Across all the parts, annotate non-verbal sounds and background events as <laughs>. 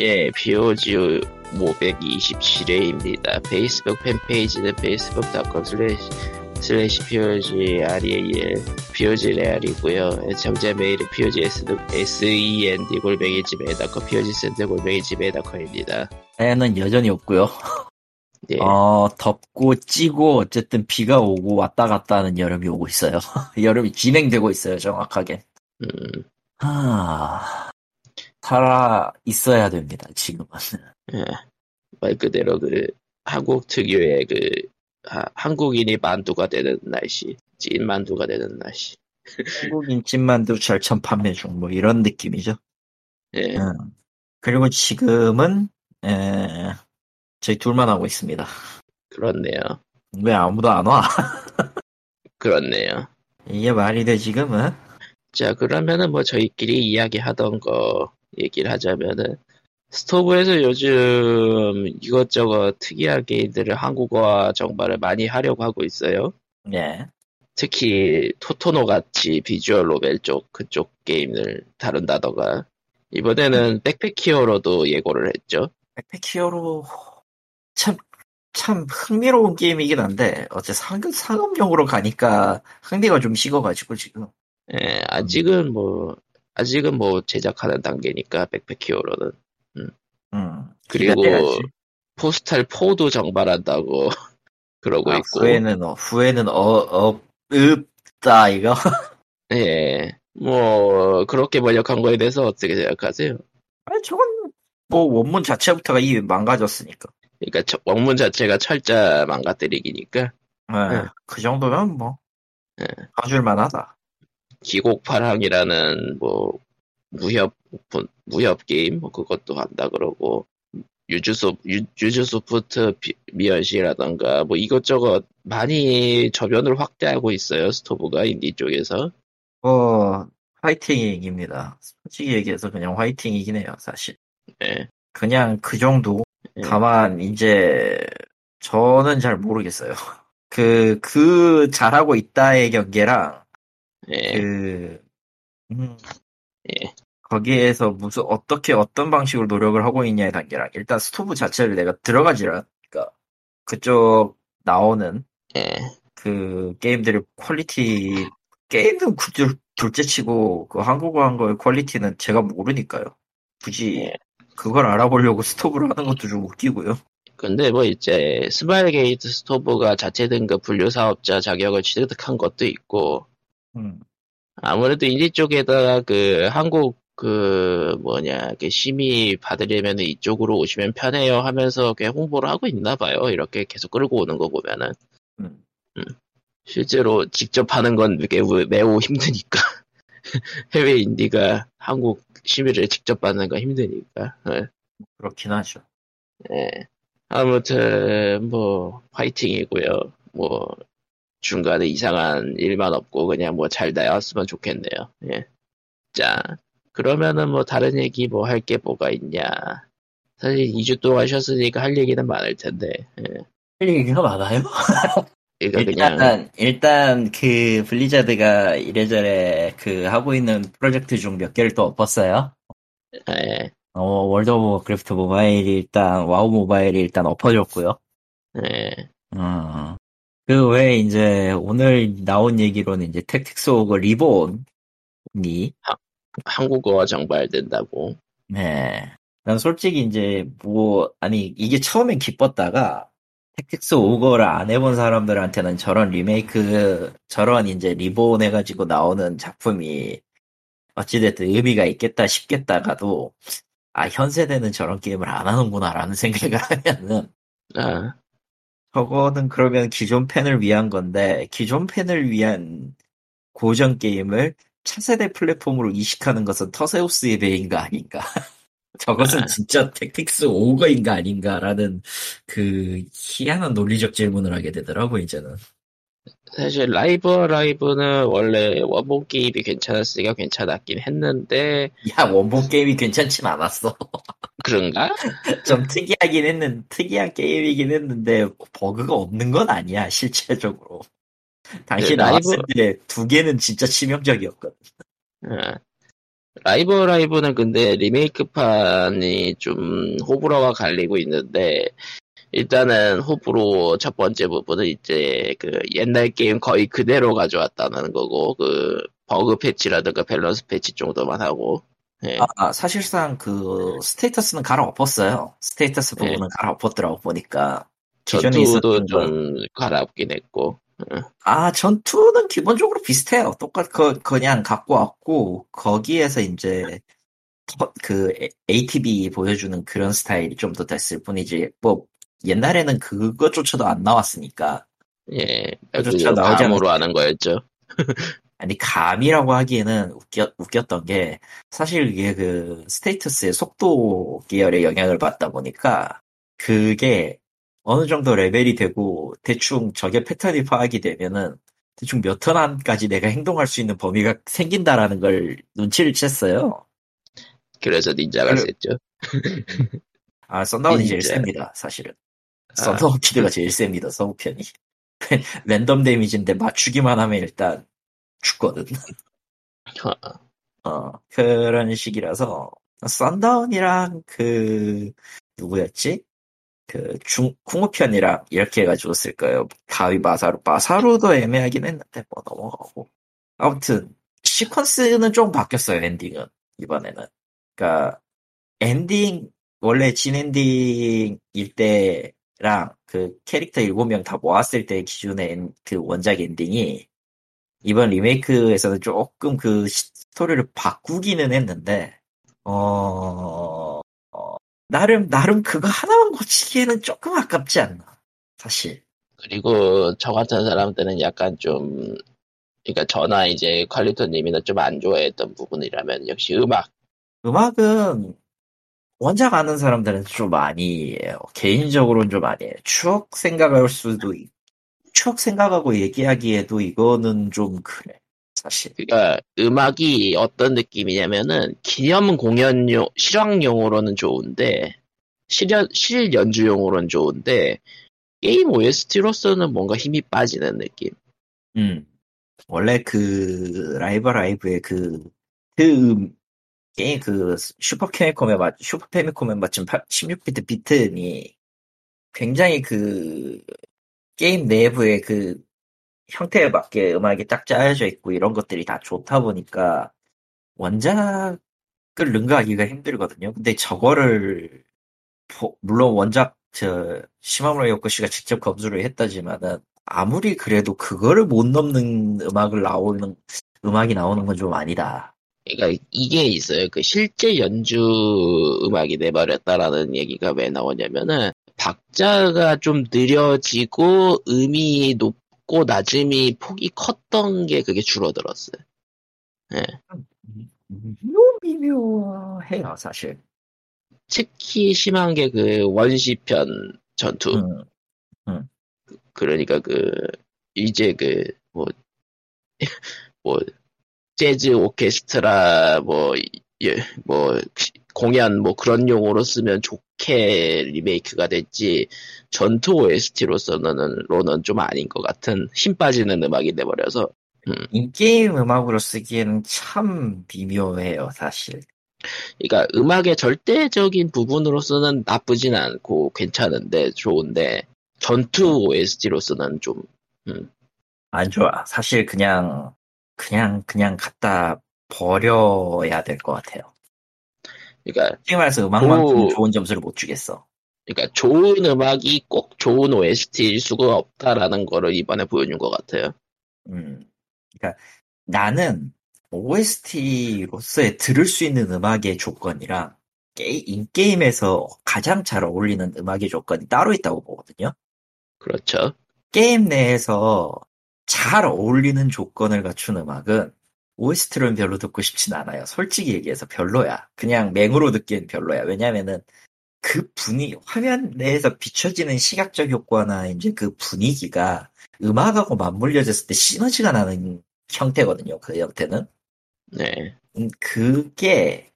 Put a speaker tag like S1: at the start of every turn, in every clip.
S1: 예, POG 527회입니다. 페이스북 팬페이지는 facebook.com slash POG REAL POG 레알이고요. 애청자 메일은 POG SEND 골뱅이 Gmail.com POG SEND 골뱅이 Gmail.com입니다.
S2: 해는 여전히 없고요.
S1: 예,
S2: 어, 덥고 찌고 어쨌든 비가 오고 왔다 갔다 하는 여름이 오고 있어요. <laughs> 여름이 진행되고 있어요, 정확하게.
S1: 음,
S2: 하... 살아 있어야 됩니다, 지금은.
S1: 예. 말 그대로 그 한국 특유의 그 하- 한국인이 만두가 되는 날씨, 찐 만두가 되는 날씨.
S2: 한국인 찐 만두 절천 판매 중, 뭐 이런 느낌이죠.
S1: 예,
S2: 음. 그리고 지금은, 에, 저희 둘만 하고 있습니다.
S1: 그렇네요.
S2: 왜 아무도 안 와? <laughs>
S1: 그렇네요.
S2: 이게 말이 돼, 지금은?
S1: 자, 그러면은 뭐 저희끼리 이야기하던 거 얘기를 하자면은 스토브에서 요즘 이것저것 특이한 게임들을 한국어와 정발을 많이 하려고 하고 있어요.
S2: 예.
S1: 특히 토토노 같이 비주얼 노벨 쪽 그쪽 게임을 다룬다던가 이번에는 백팩 히어로도 예고를 했죠.
S2: 백팩 히어로, 참, 참 흥미로운 게임이긴 한데, 어째 상급, 상업용으로 가니까 흥미가 좀 식어가지고, 지금.
S1: 예, 아직은 뭐 아직은 뭐 제작하는 단계니까 백팩 히어로는
S2: 음.
S1: 그리고
S2: 기대돼야지.
S1: 포스탈 4도 정발한다고 <laughs> 그러고
S2: 아,
S1: 있고
S2: 후회는, 어, 후회는, 어, 어, 읍다, 이거.
S1: 예, <laughs> 뭐 그렇게 번역한 거에 대해서 어떻게 생각하세요?
S2: 아니, 저건, 뭐, 원문 자체부터가 이 망가졌으니까.
S1: 그러니까 저- 원문 자체가 철자 망가뜨리기니까
S2: 예,
S1: 네.
S2: 그 정도면 뭐,
S1: 네.
S2: 봐줄만 하다.
S1: 귀곡팔황이라는 뭐 무협 분- 무협 게임 뭐 그것도 한다 그러고 유주소 유, 유주소프트 비- 미연시라던가 뭐 이것저것 많이 저변을 확대하고 있어요 스토브가 인디 쪽에서
S2: 뭐, 화이팅입니다. 솔직히 얘기해서 그냥 화이팅이긴 해요, 사실.
S1: 예,
S2: 그냥 그 정도.
S1: 예.
S2: 다만, 이제, 저는 잘 모르겠어요. <laughs> 그, 그, 잘하고 있다의 경계랑,
S1: 예,
S2: 그, 음,
S1: 예.
S2: 거기에서 무슨, 어떻게, 어떤 방식으로 노력을 하고 있냐의 단계랑, 일단 스토브 자체를 내가 들어가지라, 그니까, 그쪽 나오는,
S1: 예.
S2: 그, 게임들의 quality, 게임은 구- 둘, 둘째 치고, 그 한국어 한 거의 quality는 제가 모르니까요. 굳이,
S1: 예.
S2: 그걸 알아보려고 <laughs> 스토브를 하는 것도 좀 웃기고요.
S1: 근데 뭐 이제 스마일 게이트 스토브가 자체 등급 분류 사업자 자격을 취득한 것도 있고
S2: 음,
S1: 아무래도 인디 쪽에다가 그 한국 그 뭐냐 그 심의 받으려면 이쪽으로 오시면 편해요 하면서 꽤 홍보를 하고 있나 봐요. 이렇게 계속 끌고 오는 거 보면은
S2: 음.
S1: 실제로 직접 하는 건 매우, 매우 힘드니까 <laughs> 해외 인디가 한국 심의를 직접 받는 건 힘드니까. 예.
S2: 그렇긴 하죠.
S1: 예. 아무튼 뭐 화이팅이고요. 뭐 중간에 이상한 일만 없고 그냥 뭐 잘 나왔으면 좋겠네요. 예. 자 그러면은 뭐 다른 얘기 뭐 할 게 뭐가 있냐. 사실 2주 동안 쉬었으니까 할 얘기는 많을 텐데. 예.
S2: 할 얘기가 많아요?
S1: 그러니까 그냥
S2: 일단, 일단, 그, 블리자드가 이래저래 그, 하고 있는 프로젝트 중 몇 개를 또 엎었어요.
S1: 예.
S2: 어, 월드 오브 워크래프트 모바일이 일단, 와우 모바일이 일단 엎어졌고요.
S1: 예.
S2: 음. 그 외에 이제, 오늘 나온 얘기로는 이제, 택틱스 오우거 리본이,
S1: 한국어가 정발된다고.
S2: 네. 난 솔직히 이제, 뭐, 아니, 이게 처음엔 기뻤다가, 택틱스 오거를 안 해본 사람들한테는 저런 리메이크, 저런 이제 리본 해가지고 나오는 작품이, 어찌됐든 의미가 있겠다 싶겠다가도, 아, 현 세대는 저런 게임을 안 하는구나라는 생각을 <laughs> 하면은,
S1: 아,
S2: 저거는 그러면 기존 팬을 위한 건데, 기존 팬을 위한 고전 게임을 차세대 플랫폼으로 이식하는 것은 터세우스의 배인가 아닌가. <laughs> 저것은
S1: 아.
S2: 진짜 택틱스 오거인가 아닌가라는 그 희한한 논리적 질문을 하게 되더라고, 이제는.
S1: 사실 라이브 라이브는 원래 원본 게임이 괜찮았으니까 괜찮았긴 했는데
S2: 야, 원본 게임이 괜찮진 않았어.
S1: 그런가? <laughs>
S2: 좀 특이하긴 했는, 특이한 게임이긴 했는데, 버그가 없는 건 아니야, 실체적으로. 당시
S1: 네, 라이브-
S2: 나왔을 때 두 개는 진짜 치명적이었거든.
S1: 어. 라이브 라이브는 근데 리메이크판이 좀 호불호가 갈리고 있는데 일단은 호불호 첫 번째 부분은 이제 그 옛날 게임 거의 그대로 가져왔다는 거고 그 버그 패치라든가 밸런스 패치 정도만 하고 예.
S2: 아, 아, 사실상 그 status는 갈아엎었어요. status
S1: 네.
S2: 부분은 갈아엎었더라고 보니까.
S1: 전투도 좀 갈아엎긴 했고
S2: 아, 전투는 기본적으로 비슷해요. 똑같, 그, 그냥 갖고 왔고, 거기에서 이제, 터- 그, ATB 보여주는 그런 스타일이 좀 더 됐을 뿐이지, 뭐, 옛날에는 그것조차도 안 나왔으니까.
S1: 예
S2: 그조차
S1: 그
S2: 나오지
S1: 감으로 하는 거였죠 <laughs>
S2: 아니, 감이라고 하기에는 웃겨, 웃겼던 게, 사실 이게 그, 스테이터스의 속도 계열의 영향을 받다 보니까, 그게 어느 정도 레벨이 되고, 대충 적의 패턴이 파악이 되면은, 대충 몇 턴 안까지 내가 행동할 수 있는 범위가 생긴다라는 걸 눈치를 챘어요.
S1: 그래서 닌자가
S2: 그래-
S1: 셌죠
S2: 아, 썬다운이 제일
S1: 진짜.
S2: 셉니다, 사실은.
S1: 아.
S2: 썬다운 키드가 제일 셉니다, 서부편이. <laughs> 랜덤 데미지인데 맞추기만 하면 일단 죽거든. 어, 그런 식이라서, 썬다운이랑 그, 누구였지? 그, 중, 쿵우편이랑 이렇게 해가지고 쓸 거예요. 가위 마사루. 마사루도 애매하긴 했는데, 뭐 넘어가고. 아무튼, 시퀀스는 좀 바뀌었어요, 엔딩은. 이번에는. 그니까, 엔딩, 원래 진 엔딩일 때 랑 그 캐릭터 7명 다 모았을 때 기준의 엔- 그 원작 엔딩이 이번 리메이크에서는 조금 그 스토리를 바꾸기는 했는데, 어, 어, 나름, 나름 그거 하나만 고치기에는 조금 아깝지 않나. 사실.
S1: 그리고 저 같은 사람들은 약간 좀 그러니까 저나 이제 퀄리토님이나 좀 안 좋아했던 부분이라면 역시 음악
S2: 음악은 원작 아는 사람들은 좀 아니에요. 개인적으로는 좀 아니에요. 추억 생각할 수도, 있- 추억 생각하고 얘기하기에도 이거는 좀 그래. 사실.
S1: 그러니까 음악이 어떤 느낌이냐면은 기념 공연용 실황용으로는 좋은데 실연 실 연주용으로는 좋은데 게임 OST로서는 뭔가 힘이 빠지는 느낌.
S2: 음. 원래 그 라이브 라이브의 그, 그 음, 게임 그 슈퍼 캐미콤에 맞, 슈퍼 패미콤에 맞춘 16비트 비트니 굉장히 그 게임 내부의 그 형태에 맞게 음악이 딱 짜여져 있고 이런 것들이 다 좋다 보니까 원작을 능가하기가 힘들거든요. 근데 저거를 보- 물론 원작 저 시마무라 요코시가 직접 검수를 했다지만은 아무리 그래도 그거를 못 넘는 음악을 나오는 음악이 나오는 건 좀 아니다.
S1: 그러니까 이게 있어요. 그 실제 연주 음악이 돼버렸다라는 얘기가 왜 나오냐면은 박자가 좀 느려지고 음이 높고 낮음이 폭이 컸던 게 그게 줄어들었어요.
S2: 미묘 미묘해요 사실.
S1: 특히 심한 게 그 원시편 전투.
S2: 음,
S1: 그러니까 그 이제 그뭐 <laughs> 뭐 재즈 오케스트라 뭐 예, 뭐 공연 뭐 그런 용어로 쓰면 좋게 리메이크가 됐지 전투 OST로서는 로는 좀 아닌 것 같은 힘 빠지는 음악이 돼버려서
S2: 인게임 음악으로 쓰기에는 참 미묘해요 사실.
S1: 그러니까 음악의 절대적인 부분으로서는 나쁘진 않고 괜찮은데 좋은데 전투 OST로서는
S2: 좀안 좋아. 사실 그냥 그냥 그냥 갖다 버려야 될 것 같아요.
S1: 그러니까
S2: 솔직히 말해서 음악만큼
S1: 오.
S2: 좋은 점수를 못 주겠어.
S1: 그러니까 좋은 음악이 꼭 좋은 OST일 수가 없다라는 거를 이번에 보여준 것 같아요.
S2: 음, 그러니까 나는 OST로서의 들을 수 있는 음악의 조건이랑 게, 인게임에서 가장 잘 어울리는 음악의 조건이 따로 있다고 보거든요.
S1: 그렇죠.
S2: 게임 내에서 잘 어울리는 조건을 갖춘 음악은 OST로는 별로 듣고 싶진 않아요. 솔직히 얘기해서 별로야. 그냥 맹으로 듣기엔 별로야. 왜냐면은 그 분위, 화면 내에서 비춰지는 시각적 효과나 이제 그 분위기가 음악하고 맞물려졌을 때 시너지가 나는 형태거든요. 그 형태는.
S1: 네.
S2: 음, 그게,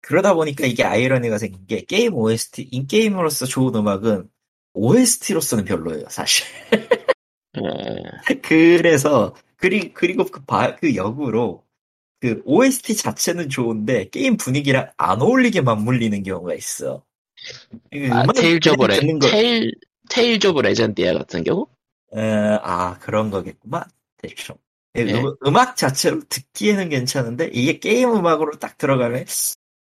S2: 그러다 보니까 이게 아이러니가 생긴 게 게임 OST, 인게임으로서 좋은 음악은 OST로서는 별로예요, 사실. <laughs>
S1: 에, <laughs>
S2: 그래서, 그리, 그리고 그, 바, 그 역으로 그 OST 자체는 좋은데 게임 분위기랑 안 어울리게 맞물리는 경우가 있어. 그
S1: 아, 테일즈 오브 레, 테일, 테일즈 오브 레전디아 같은 경우?
S2: 에, 아 그런 거겠구만 대충. 예,
S1: 네.
S2: 음, 음악 자체로 듣기에는 괜찮은데 이게 게임 음악으로 딱 들어가면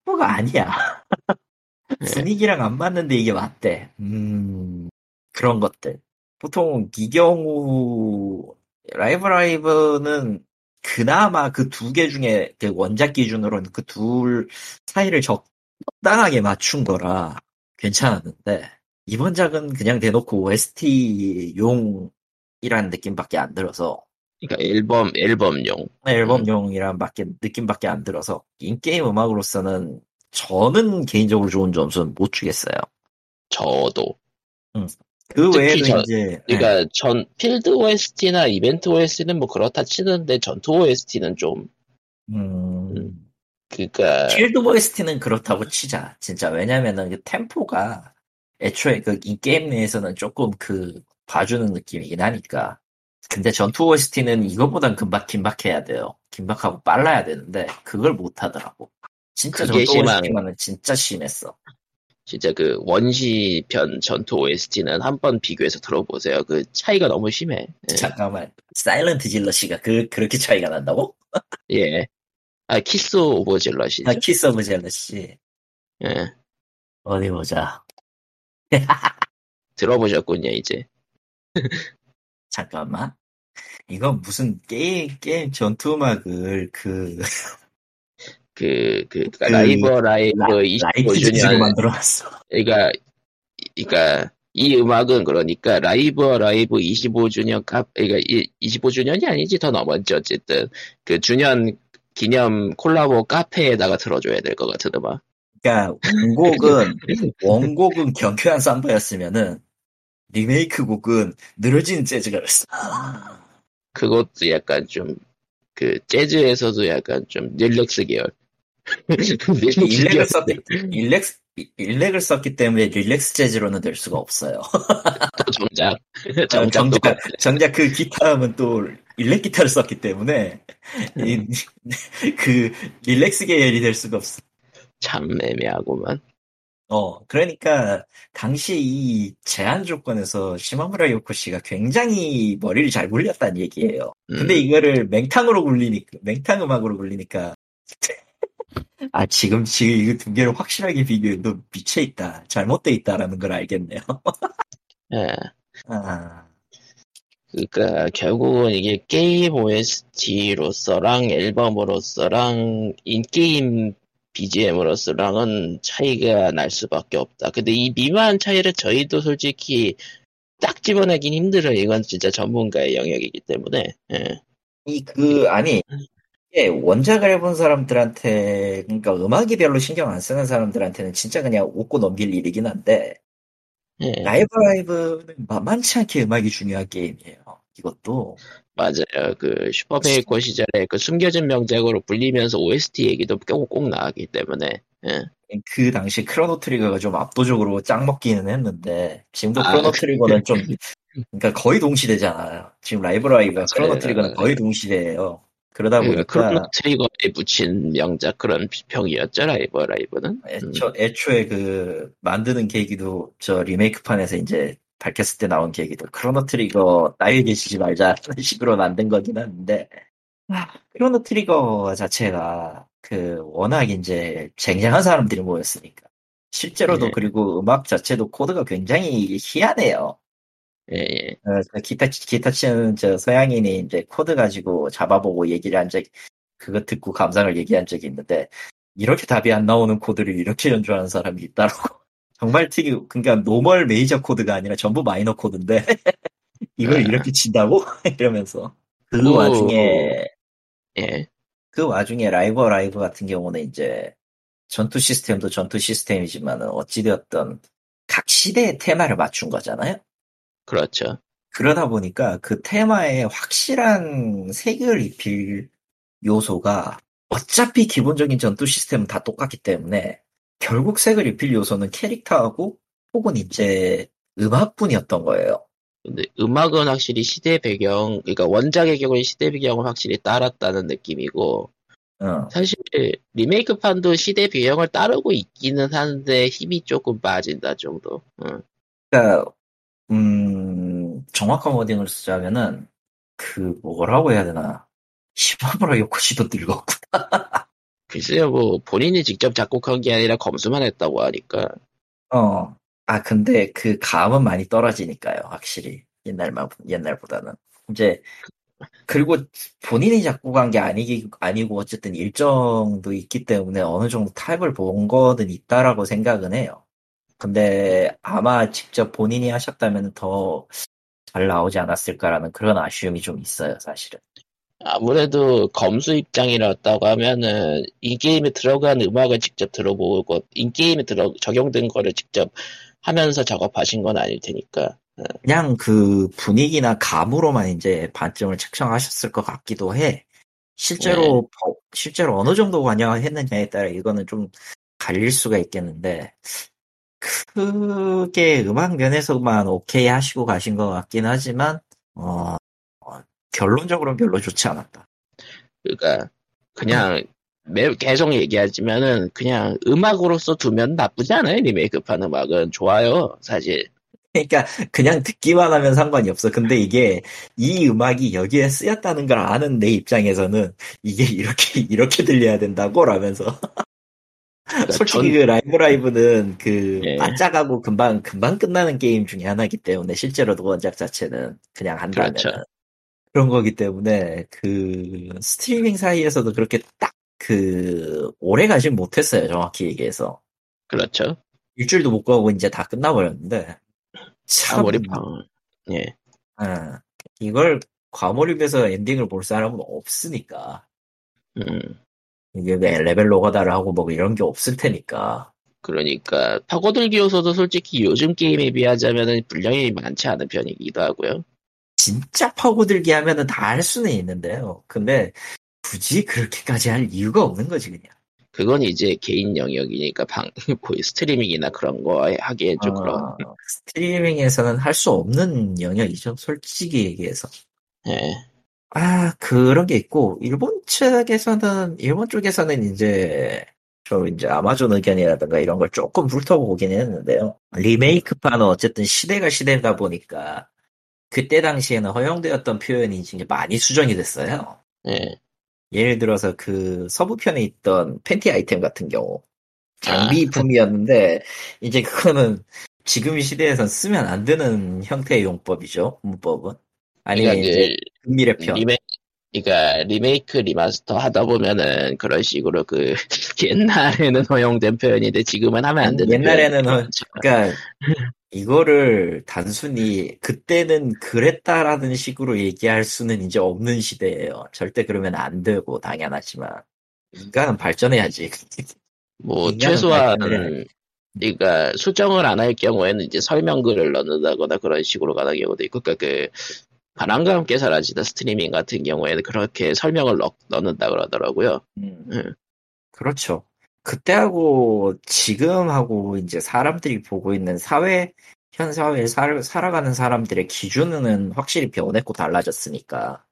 S2: 뭐가 아니야. <laughs>
S1: 네.
S2: 분위기랑 안 맞는데 이게 맞대. 음 그런 것들. 보통 이 경우 라이브 라이브는 그나마 그 두 개 중에 그 원작 기준으로는 그 둘 사이를 적당하게 맞춘 거라 괜찮았는데 이번 작은 그냥 대놓고 OST용이라는 느낌밖에 안 들어서
S1: 그러니까 앨범, 앨범용.
S2: 앨범용이란 밖에 느낌밖에 안 들어서 인게임 음악으로서는 저는 개인적으로 좋은 점수는 못 주겠어요.
S1: 저도.
S2: 그
S1: 특히
S2: 외에도
S1: 저-
S2: 이제
S1: 그러니까 전 필드 OST나 이벤트 OST는 뭐 그렇다 치는데 전투 OST는 좀
S2: 음,
S1: 그니까
S2: 필드 OST는 그렇다고 치자. 진짜 왜냐면은 그 템포가 애초에 그 이 게임 내에서는 조금 그 봐주는 느낌이긴 하니까. 근데 전투 OST는 이거보단 금박 긴박해야 돼요. 긴박하고 빨라야 되는데 그걸 못 하더라고. 진짜 전투
S1: 심한-
S2: OST만은 진짜 심했어.
S1: 진짜 그 원시 편 전투 OST는 한번 비교해서 들어보세요. 그 차이가 너무 심해. 예.
S2: 잠깐만. 사일런트 질러시가 그 그렇게 차이가 난다고? <laughs>
S1: 예. 아 Kiss of Jealousy죠.
S2: 아, Kiss of Jealousy.
S1: 예.
S2: 어디 보자. <laughs>
S1: 들어보셨군요 이제. <laughs>
S2: 잠깐만. 이건 무슨 게임 게임 전투 음악을 그
S1: 그, 그,
S2: 그
S1: 라이브 라이브
S2: 라- 라이트 재즈로
S1: 25주년,
S2: 만들어놨어.
S1: 그러니까, 그러니까, 이 음악은 그러니까, 라이브 라이브 25주년 카, 그러니까, 25주년이 아니지, 더 넘었지, 어쨌든. 그 주년 기념 콜라보 카페에다가 틀어줘야 될 것 같은 음악.
S2: 그러니까 원곡은 <laughs> 원곡은 경쾌한 삼바였으면은 리메이크 곡은 늘어진 재즈가였어.
S1: 그것도 약간 좀, 그, 재즈에서도 약간 좀 릴렉스 계열.
S2: 일렉을. 썼기 일렉스 일렉을 썼기 때문에 릴렉스 재즈로는 될 수가 없어요.
S1: 또 정작.
S2: 어,
S1: 정작
S2: 정작
S1: 똑같아. <laughs>
S2: 정작 그 기타음은 또 일렉 기타를 썼기 때문에 이, <laughs> 그 릴렉스 계열이 될 수가 없어.
S1: 참 애매하구만.
S2: 어, 그러니까 당시 이 제한 조건에서 시마무라 요코 씨가 굉장히 머리를 잘 굴렸다는 얘기예요. 근데
S1: 음.
S2: 이거를 맹탕으로 굴리니까 맹탕 음악으로 굴리니까 아 지금 지금 이거 두 개를 확실하게 비교해 도 미쳐 있다, 잘못돼 있다라는 걸 알겠네요.
S1: 예.
S2: 아,
S1: 그러니까 결국은 이게 게임 OST로서랑 앨범으로서랑 인게임 BGM으로서랑은 차이가 날 수밖에 없다. 근데 이 미묘한 차이를 저희도 솔직히 딱 집어내긴 힘들어요. 이건 진짜 전문가의 영역이기 때문에. 예.
S2: 이 그 아니 이게 원작을 해본 사람들한테 그러니까 음악이 별로 신경 안 쓰는 사람들한테는 진짜 그냥 웃고 넘길 일이긴 한데
S1: 예.
S2: 라이브 라이브는 만만치 않게 음악이 중요한 게임이에요. 이것도
S1: 맞아요. 그 슈퍼 패미콤 시절에 그 숨겨진 명작으로 불리면서 OST 얘기도 꼭, 꼭 나왔기 때문에. 예.
S2: 그 당시 크로노 트리거가 좀 압도적으로 짱 먹기는 했는데 지금도
S1: 아,
S2: 크로노
S1: 그-
S2: 트리거는 좀 그러니까 거의 동시대잖아요. 지금 라이브 라이브가. 크로노 트리거는 거의 동시대예요. 그러다
S1: 그러니까
S2: 보니까
S1: 크로노 트리거에 묻힌 명작 그런 평이었죠 라이브 라이브는. 음.
S2: 애초, 애초에 그 만드는 계기도 저 리메이크판에서 이제 밝혔을 때 나온 계기도 크로노 트리거 나이 계시지 말자라는 식으로 만든 거긴 한데 아, 크로노 트리거 자체가 그 워낙 이제 쟁쟁한 사람들이 모였으니까 실제로도
S1: 예.
S2: 그리고 음악 자체도 코드가 굉장히 희한해요.
S1: 예, 예.
S2: 어, 그 기타 기타 치는 저 서양인이 이제 코드 가지고 잡아보고 얘기를 한 적, 그거 듣고 감상을 얘기한 적이 있는데 이렇게 답이 안 나오는 코드를 이렇게 연주하는 사람이 있다라고. <laughs> 정말 특이, 그러니까 노멀 메이저 코드가 아니라 전부 마이너 코드인데 <laughs> 이걸
S1: 아.
S2: 이렇게 친다고 <laughs> 이러면서 그
S1: 오.
S2: 와중에
S1: 예.
S2: 그 와중에 라이브 라이브 같은 경우는 이제 전투 시스템도 전투 시스템이지만은 어찌되었던 각 시대의 테마를 맞춘 거잖아요.
S1: 그렇죠.
S2: 그러다 보니까 그 테마에 확실한 색을 입힐 요소가 어차피 기본적인 전투 시스템은 다 똑같기 때문에 결국 색을 입힐 요소는 캐릭터하고 혹은 이제 음악뿐이었던 거예요.
S1: 근데 음악은 확실히 시대 배경, 그러니까 원작의 경우는 시대 배경을 확실히 따랐다는 느낌이고,
S2: 어.
S1: 사실 리메이크판도 시대 배경을 따르고 있기는 한데 힘이 조금 빠진다 정도. 응.
S2: 그러니까 음 정확한 워딩을 쓰자면은 그 뭐라고 해야 되나 시마무라 요코시도 늙었고 <laughs>
S1: 글쎄요, 뭐 본인이 직접 작곡한 게 아니라 검수만 했다고 하니까.
S2: 어. 아 근데 그 감은 많이 떨어지니까요 확실히 옛날만 옛날보다는 이제 그리고 본인이 작곡한 게 아니기 아니고 어쨌든 일정도 있기 때문에 어느 정도 타입을 본 거는 있다라고 생각은 해요. 근데 아마 직접 본인이 하셨다면 더 잘 나오지 않았을까라는 그런 아쉬움이 좀 있어요, 사실은.
S1: 아무래도 검수 입장이었다고 하면은 인게임에 들어간 음악을 직접 들어보고 인게임에 들어 적용된 거를 직접 하면서 작업하신 건 아닐 테니까.
S2: 그냥 그 분위기나 감으로만 이제 반점을 측정하셨을 것 같기도 해. 실제로 버- 실제로 어느 정도 관여했느냐에 따라 이거는 좀 갈릴 수가 있겠는데 크게 음악 면에서만 오케이 하시고 가신 것 같긴 하지만 어, 어, 결론적으로는 별로 좋지 않았다.
S1: 그러니까 그냥 매 계속 얘기하지만은 그냥 음악으로서 두면 나쁘지 않아요 리메이크판 음악은 좋아요 사실.
S2: 그러니까 그냥 듣기만 하면 상관이 없어. 근데 이게 이 음악이 여기에 쓰였다는 걸 아는 내 입장에서는 이게 이렇게 이렇게 들려야 된다고 라면서
S1: 그러니까
S2: 솔직히
S1: 전-
S2: 그 라이브 라이브는 그
S1: 예.
S2: 반짝하고 금방 금방 끝나는 게임 중에 하나이기 때문에 실제로도 원작 자체는 그냥 한다면
S1: 그렇죠.
S2: 그런 거기 때문에 그 스트리밍 사이에서도 그렇게 딱 그 오래 가진 못했어요 정확히 얘기해서
S1: 그렇죠.
S2: 일주일도 못 가고 이제 다 끝나버렸는데 참
S1: 아무리판 예.
S2: 아, 이걸 과몰입해서 엔딩을 볼 사람은 없으니까
S1: 음.
S2: 이게 왜 레벨 노가다를 하고 뭐 이런 게 없을 테니까
S1: 그러니까 파고들기 요소도 솔직히 요즘 게임에 비하자면은 분량이 많지 않은 편이기도 하고요.
S2: 진짜 파고들기 하면은 다 할 수는 있는데요. 근데 굳이 그렇게까지 할 이유가 없는 거지 그냥.
S1: 그건 이제 개인 영역이니까 방 <laughs> 거의 스트리밍이나 그런 거 하기엔 좀 그런.
S2: 어, 스트리밍에서는 할 수 없는 영역이죠. 솔직히 얘기해서.
S1: 예.
S2: 아 그런 게 있고 일본 측에서는 일본 쪽에서는 이제 저 이제 아마존 의견이라든가 이런 걸 조금 훑어보긴 했는데요. 리메이크판은 어쨌든 시대가 시대다 보니까 그때 당시에는 허용되었던 표현이 이제 많이 수정이 됐어요.
S1: 예.
S2: 예를 들어서 그 서부편에 있던 팬티 아이템 같은 경우 장비품이었는데 이제 그거는 지금 시대에선 쓰면 안 되는 형태의 용법이죠 문법은 아니면
S1: 그러니까
S2: 이제 은밀의 편.
S1: 리메 그러니까 리메이크 remaster 하다 보면은 그런 식으로 그 <laughs> 옛날에는 허용된 표현인데 지금은 하면 안 되는
S2: 옛날에는 허-. 그러니까 이거를 단순히 그때는 그랬다라는 식으로 얘기할 수는 이제 없는 시대예요. 절대 그러면 안 되고 당연하지만. 인간은 발전해야지. <laughs>
S1: 뭐 최소한 그러니까 수정을 안 할 경우에는 이제 설명글을 넣는다거나 그런 식으로 가는 경우도 있고 그러니까 그 바람과 함께 사라지는 스트리밍 같은 경우에는 그렇게 설명을 넣, 넣는다 그러더라고요.
S2: 음.
S1: 음.
S2: 그렇죠. 그때하고 지금하고 이제 사람들이 보고 있는 사회, 현 사회에 살, 살아가는 사람들의 기준은 확실히 변했고 달라졌으니까.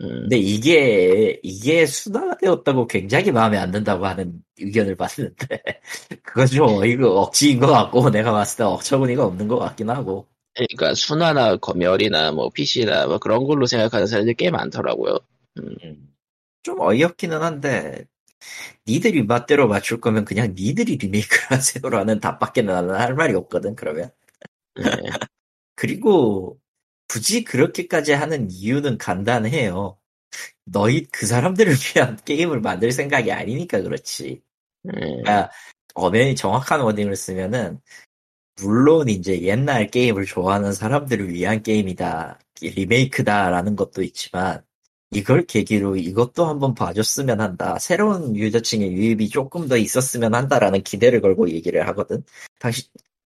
S1: 음.
S2: 근데 이게, 이게 순화되었다고 굉장히 마음에 안 든다고 하는 의견을 봤는데, <laughs> 그건 좀 어이가 억지인 것 같고, 내가 봤을 때 억처구니가 없는 것 같긴 하고.
S1: 그러니까 순화나 검열이나 뭐 PC나 뭐 그런 걸로 생각하는 사람들이 꽤 많더라고요.
S2: 음. 좀 어이없기는 한데, 니들이 맛대로 맞출 거면 그냥 니들이 리메이크를 <laughs> 하세요라는 답밖에 나는 할 말이 없거든, 그러면.
S1: 예. <laughs>
S2: 그리고 굳이 그렇게까지 하는 이유는 간단해요. 너희 그 사람들을 <laughs> 위한 게임을 만들 생각이 아니니까 그렇지.
S1: 예.
S2: 아, 엄연히 정확한 wording을 쓰면은 물론 이제 옛날 게임을 좋아하는 사람들을 위한 게임이다, 리메이크다라는 것도 있지만 이걸 계기로 이것도 한번 봐줬으면 한다. 새로운 유저층의 유입이 조금 더 있었으면 한다라는 기대를 걸고 얘기를 하거든. 당시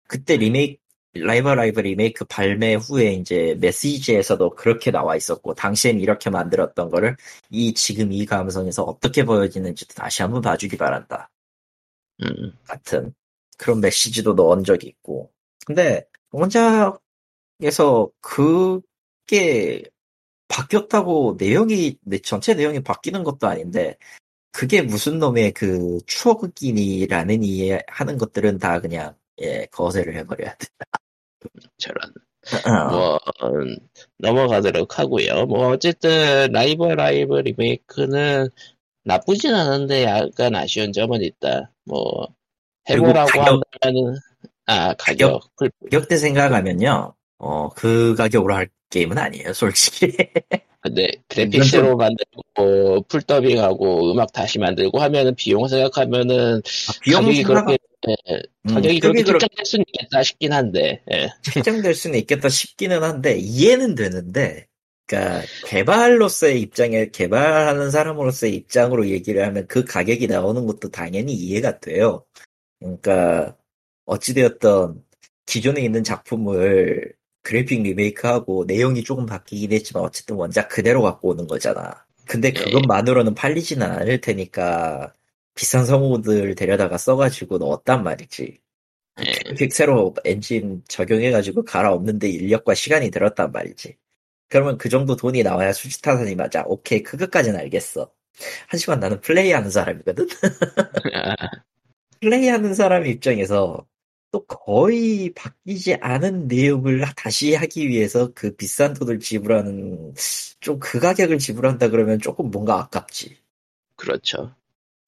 S2: 그때 리메이크 라이브 라이브 리메이크 발매 후에 이제 메시지에서도 그렇게 나와 있었고 당시엔 이렇게 만들었던 거를 이 지금 이 감성에서 어떻게 보여지는지 다시 한번 봐주기 바란다.
S1: 음.
S2: 같은 그런 메시지도 넣은 적이 있고. 근데 원작에서 그게 바뀌었다고 내용이 내 전체 내용이 바뀌는 것도 아닌데 그게 무슨 놈의 그 추억이니라는 이해 하는 것들은 다 그냥 예 거세를 해버려야 돼.
S1: 저런.
S2: 어,
S1: 뭐 음, 넘어가도록 하고요. 뭐 어쨌든 라이브 라이브 리메이크는 나쁘진 않은데 약간 아쉬운 점은 있다. 뭐 해보라고
S2: 가격.
S1: 한다면은 아 가격 풀-
S2: 가격대 생각하면요, 어 그 가격으로 할 게임은 아니에요, 솔직히. <laughs>
S1: 근데 그래픽 새로 만들고 full 더빙하고 음악 다시 만들고 하면은 비용 생각하면은
S2: 비용
S1: 가격이
S2: 생각
S1: 그렇게 예,
S2: 음,
S1: 가격이 그렇게
S2: 그렇게
S1: 책정될 수는 있겠다 싶긴 한데 예.
S2: 책정될 수는 있겠다 싶기는 한데 이해는 되는데 그러니까 개발로서의 입장에 개발하는 사람으로서의 입장으로 얘기를 하면 그 가격이 나오는 것도 당연히 이해가 돼요. 그러니까 어찌되었던 기존에 있는 작품을 그래픽 리메이크하고 내용이 조금 바뀌긴 했지만 어쨌든 원작 그대로 갖고 오는 거잖아. 근데 그것만으로는 팔리지는 않을 테니까 비싼 성우들 데려다가 써가지고 넣었단 말이지.
S1: 예.
S2: 그래픽 새로 엔진 적용해가지고 갈아엎는데 인력과 시간이 들었단 말이지. 그러면 그 정도 돈이 나와야 수지타산이 맞아. 오케이, 그것까지는 알겠어. 하지만 나는 플레이하는 사람이거든? <laughs> <laughs> 플레이하는 사람 입장에서 또 거의 바뀌지 않은 내용을 다시 하기 위해서 그 비싼 돈을 지불하는, 좀 그 가격을 지불한다 그러면 조금 뭔가 아깝지.
S1: 그렇죠.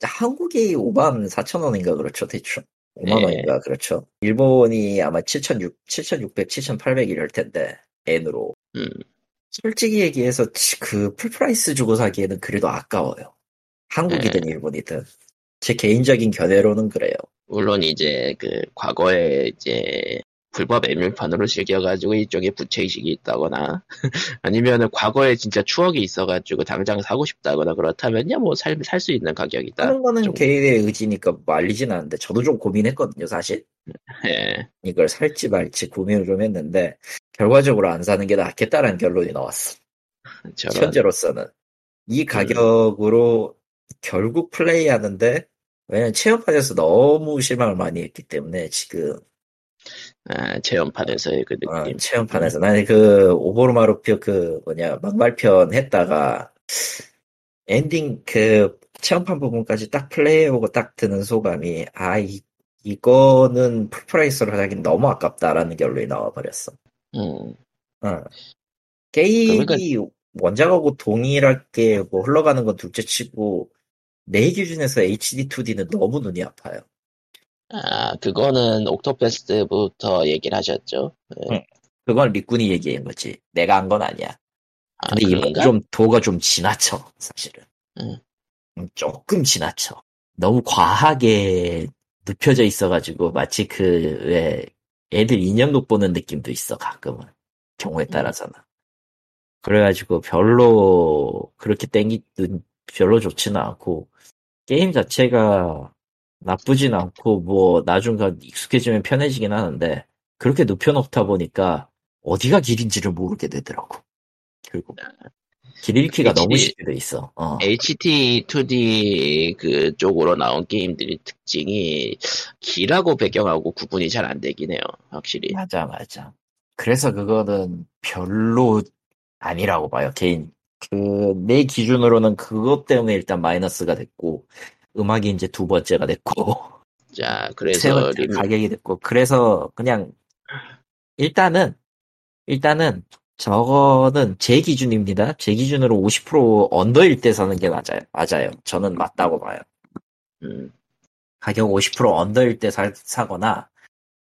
S2: 한국이 5만 4천 원인가 그렇죠, 대충. 5만
S1: 네.
S2: 원인가 그렇죠. 일본이 아마 7,600, 7,600, 7,800 이럴 텐데, N으로.
S1: 음.
S2: 솔직히 얘기해서 치- 그 full price 주고 사기에는 그래도 아까워요. 한국이든 일본이든. 제 개인적인 견해로는 그래요.
S1: 물론 이제 그 과거에 이제 불법 에뮬판으로 즐겨가지고 이쪽에 부채의식이 있다거나 <laughs> 아니면은 과거에 진짜 추억이 있어가지고 당장 사고 싶다거나 그렇다면야 뭐 살 살 수 있는 가격이다.
S2: 하는 거는
S1: 좀.
S2: 개인의 의지니까 말리진 않는데, 저도 좀 고민했거든요, 사실. <laughs>
S1: 예.
S2: 이걸 살지 말지 고민을 좀 했는데, 결과적으로 안 사는 게 낫겠다라는 결론이 나왔어.
S1: 저런
S2: 현재로서는 이 가격으로 결국 플레이 하는데 왜냐면 체험판에서 너무 실망을 많이 했기 때문에 지금
S1: 아, 체험판에서의 그
S2: 어,
S1: 느낌.
S2: 체험판에서 나는 그 오보로마루 편 그 뭐냐 막말편 했다가 엔딩 그 체험판 부분까지 딱 플레이해보고 딱 드는 소감이 아 이, 이거는 full price로 하긴 너무 아깝다라는 결론이 나와버렸어.
S1: 음.
S2: 어. 게임이
S1: 그러니까
S2: 원작하고 동일하게 뭐 흘러가는 건 둘째 치고 내 기준에서 HD 2D는 너무 눈이 아파요.
S1: 아, 그거는 옥토패스부터 얘기를 하셨죠. 예.
S2: 그건 리꾼이 얘기한 거지. 내가 한 건 아니야.
S1: 아,
S2: 근데 이건
S1: 그런가?
S2: 좀 도가 좀 지나쳐 사실은.
S1: 음.
S2: 음, 조금 지나쳐. 너무 과하게 눕혀져 있어가지고 마치 그 왜 애들 인형 돋보는 느낌도 있어 가끔은 경우에 따라서는. 그래가지고 별로 그렇게 땡기 별로 좋지는 않고 게임 자체가 나쁘진 않고 뭐 나중에 익숙해지면 편해지긴 하는데 그렇게 눕혀놓다 보니까 어디가 길인지를 모르게 되더라고 결국 길 잃기가 너무
S1: HD
S2: 쉽게 돼 있어 어.
S1: HT 2D 그 쪽으로 나온 게임들의 특징이 길하고 배경하고 구분이 잘 안 되긴 해요. 확실히.
S2: 맞아 맞아 그래서 그거는 별로 아니라고 봐요 개인 그 내 기준으로는 그것 때문에 일단 마이너스가 됐고 음악이 이제 두 번째가 됐고
S1: 자, <laughs>
S2: 세
S1: 그래서 림,
S2: 가격이 됐고 그래서 그냥 일단은 일단은 저거는 제 기준입니다. 제 기준으로 50% under일 때 사는 게 맞아요. 맞아요. 저는 맞다고 봐요.
S1: 음,
S2: 가격 50% under일 때 사, 사거나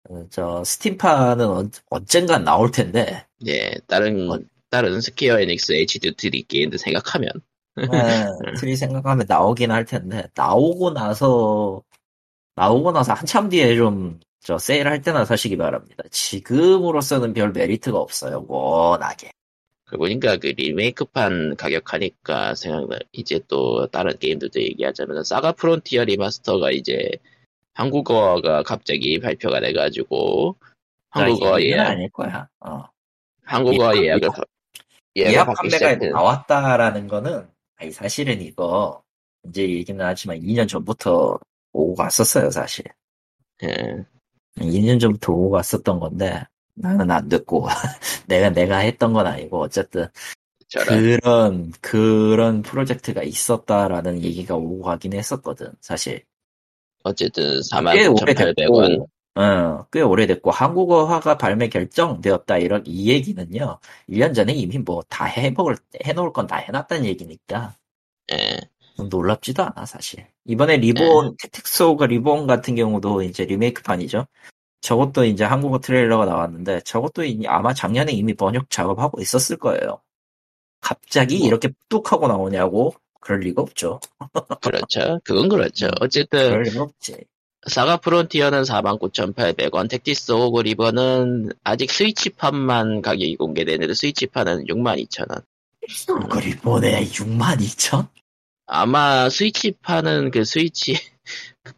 S2: 어, 저 스팀판은 언, 언젠간 나올 텐데
S1: 예, 다른
S2: 어.
S1: 다른 스퀘어 에닉스 HD 2D 게임들 생각하면
S2: 네, 틀이 생각하면 나오긴 할 텐데 나오고 나서 나오고 나서 한참 뒤에 좀 저 세일할 때나 사시기 바랍니다. 지금으로서는 별 메리트가 없어요. 워낙에.
S1: 그 보니까 그 리메이크판 가격하니까 생각나 이제 또 다른 게임들도 얘기하자면 사가 프론티어 리마스터가 이제 한국어가 갑자기 발표가 돼가지고 한국어
S2: 얘기는
S1: 예약
S2: 아닐 거야. 어.
S1: 한국어
S2: 예약-
S1: 예약을 바- 예약
S2: 판매가. 나왔다라는 거는 아니 사실은 이거 이제 얘기는 하지만 2년 전부터 오고 갔었어요 사실.
S1: 예.
S2: 2년 전부터 오고 갔었던 건데 나는 안 됐고 <laughs> 내가 내가 했던 건 아니고 어쨌든
S1: 저런.
S2: 그런 그런 프로젝트가 있었다라는 얘기가 오고 가긴 했었거든 사실
S1: 어쨌든
S2: 꽤
S1: 49,800원.
S2: 어, 꽤 오래됐고 한국어화가 발매 결정되었다 이런 이 얘기는요 1년 전에 이미 뭐 다 해먹을 해놓을 건 다 해놨다는 얘기니까
S1: 예.
S2: 놀랍지도 않아 사실 이번에 리본 택틱스 오우거 리본 같은 경우도 이제 리메이크판이죠 저것도 이제 한국어 트레일러가 나왔는데 저것도 이- 아마 작년에 이미 번역 작업하고 있었을 거예요 갑자기
S1: 뭐.
S2: 이렇게 뚝 하고 나오냐고 그럴 리가 없죠 <laughs>
S1: 그렇죠. 그건 그렇죠.
S2: 음,
S1: 어쨌든
S2: 그럴 리가 없지
S1: 사가 프론티어는 49,800원, 택틱스 오우거 리본은 아직 스위치판만 가격이 공개되는데 스위치판은 62,000원.
S2: 그 리본에 62,000?
S1: 아마 스위치판은 그 스위치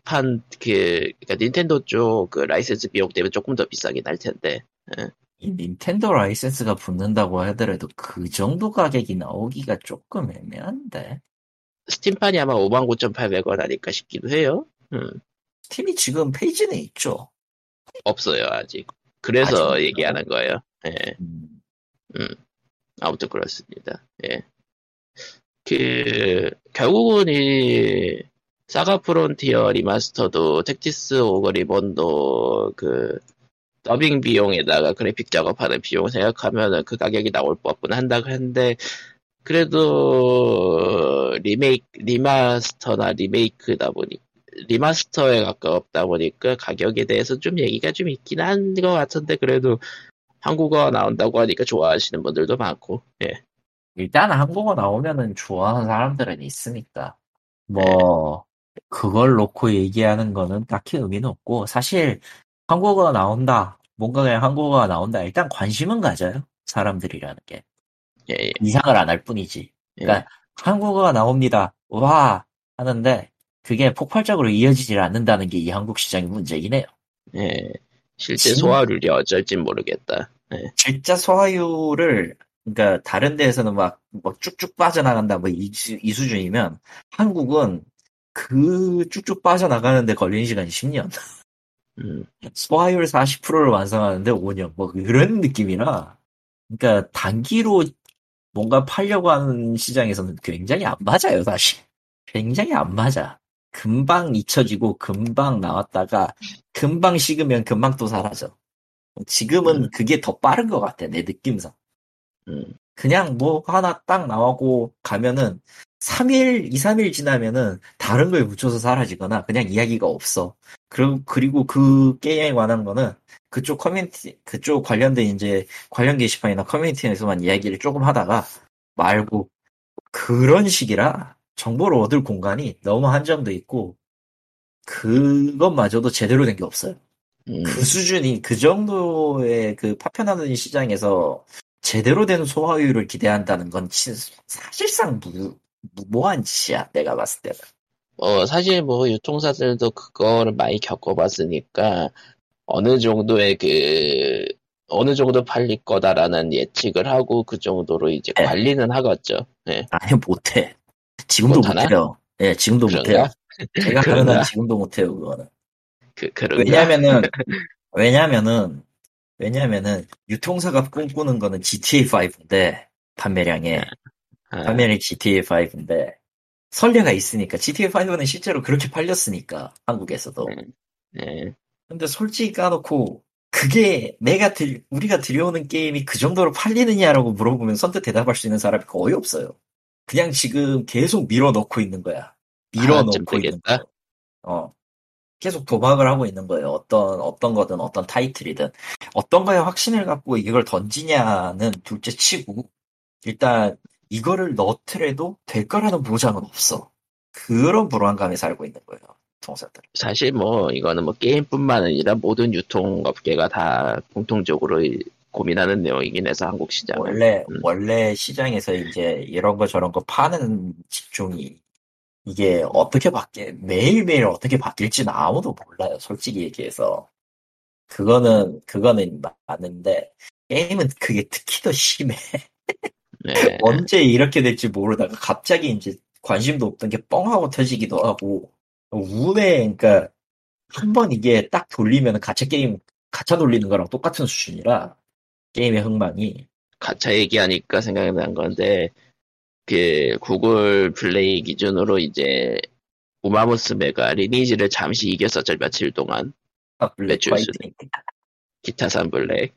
S1: 판 그 그러니까 닌텐도 쪽 그 라이센스 비용 때문에 조금 더 비싸긴 할 텐데.
S2: 이 닌텐도 라이센스가 붙는다고 하더라도 그 정도 가격이 나오기가 조금 애매한데.
S1: 스팀판이 아마 59,800원 아닐까 싶기도 해요. 음,
S2: 스팀이 지금 페이지는 있죠.
S1: 없어요 아직. 그래서
S2: 아직은요?
S1: 얘기하는 거예요. 예.
S2: 음,
S1: 아무튼 그렇습니다. 예. 그, 결국은 이, 사가 프론티어 리마스터도 택틱스 오우거 리본도 그, 더빙 비용에다가 그래픽 작업하는 비용 생각하면은 그 가격이 나올 법은 한다고 했는데, 그래도, 리메이크, remaster나 리메이크다 보니, remaster에 가깝다 보니까 가격에 대해서 좀 얘기가 좀 있긴 한 것 같은데, 그래도 한국어 나온다고 하니까 좋아하시는 분들도 많고, 예.
S2: 일단 한국어 나오면은 좋아하는 사람들은 있으니까. 뭐, 그걸 놓고 얘기하는 거는 딱히 의미는 없고, 사실 한국어가 나온다. 뭔가 그냥 한국어가 나온다. 일단 관심은 가져요. 사람들이라는 게.
S1: 예, 예.
S2: 이상을 안 할 뿐이지.
S1: 예.
S2: 그러니까 한국어가 나옵니다. 와 하는데 그게 폭발적으로 이어지질 않는다는 게 이 한국 시장의 문제이긴 해요.
S1: 예. 실제
S2: 진-
S1: 소화율이 어쩔진 모르겠다. 예.
S2: 진짜 소화율을 그러니까 다른 데에서는 막, 막 쭉쭉 빠져나간다 뭐 이 수준이면 한국은 그 쭉쭉 빠져나가는데 걸리는 시간이 10년.
S1: 음,
S2: 소화율 40%를 완성하는데 5년 뭐 그런 느낌이라 그러니까 단기로 뭔가 팔려고 하는 시장에서는 굉장히 안 맞아요 사실 굉장히 안 맞아 금방 잊혀지고 금방 나왔다가 금방 식으면 금방 또 사라져 지금은
S1: 음.
S2: 그게 더 빠른 것 같아 내 느낌상
S1: 음,
S2: 그냥 뭐 하나 딱 나오고 가면은 3일, 2, 3일 지나면은 다른 거에 묻혀서 사라지거나 그냥 이야기가 없어. 그리고, 그리고 그 게임에 관한 거는 그쪽 커뮤니티, 그쪽 관련된 이제 관련 게시판이나 커뮤니티에서만 이야기를 조금 하다가 말고 그런 식이라 정보를 얻을 공간이 너무 한정돼 있고 그것마저도 제대로 된 게 없어요.
S1: 음,
S2: 그 수준이 그 정도의 그 파편하는 시장에서 제대로 된 소화율을 기대한다는 건 치- 사실상 무, 무모한 짓이야 내가 봤을 때는
S1: 어, 사실 뭐 유통사들도 그거를 많이 겪어봤으니까 어느 정도의 그, 어느 정도 팔릴 거다라는 예측을 하고 그 정도로 이제
S2: 네.
S1: 관리는 하겠죠. 예.
S2: 아니 못해 지금도? 못해요 예 지금도? 못해요 제가? 한 지금도 못해요 그거는
S1: 그, 그런가?
S2: 왜냐면은 <laughs> 왜냐면은 왜냐면은 유통사가 꿈꾸는 거는 GTA5인데 판매량에
S1: 아,
S2: 판매량이 GTA5인데 선례가 있으니까 GTA5는 실제로 그렇게 팔렸으니까 한국에서도
S1: 예.
S2: 근데 솔직히 까놓고 그게 내가 들 우리가 들여오는 게임이 그 정도로 팔리느냐라고 물어보면 선뜻 대답할 수 있는 사람이 거의 없어요. 그냥 지금 계속 밀어넣고 있는 거야. 밀어넣고
S1: 하나쯤
S2: 있는
S1: 되겠다?
S2: 거. 어. 계속 도박을 하고 있는 거예요. 어떤 어떤 거든 어떤 타이틀이든 어떤 거에 확신을 갖고 이걸 던지냐는 둘째 치고 일단 이거를 넣더라도 될 거라는 보장은 없어. 그런 불안감에 살고 있는 거예요. 통사들.
S1: 사실 뭐 이거는 뭐 게임뿐만 아니라 모든 유통업계가 다 공통적으로 이- 고민하는 내용이긴 해서 한국 시장은
S2: 원래
S1: 음.
S2: 원래 시장에서 이제 이런 거 저런 거 파는 직종이 이게 어떻게 바뀌 매일 매일 어떻게 바뀔지는 아무도 몰라요. 솔직히 얘기해서 그거는 그거는 맞는데 게임은 그게 특히 더 심해.
S1: 네. <laughs>
S2: 언제 이렇게 될지 모르다가 갑자기 이제 관심도 없던 게 뻥하고 터지기도 하고 운에 그러니까 한 번 이게 딱 돌리면 가챠 게임 가챠 돌리는 거랑 똑같은 수준이라 게임의 흥망이
S1: 가챠 얘기하니까 생각이 난 건데 그 구글 플레이 기준으로 이제 우마무스메가 리니지를 잠시 이겼었죠 며칠 동안
S2: 아, 블랙
S1: 매출
S2: 화이팅.
S1: 기타 산 블랙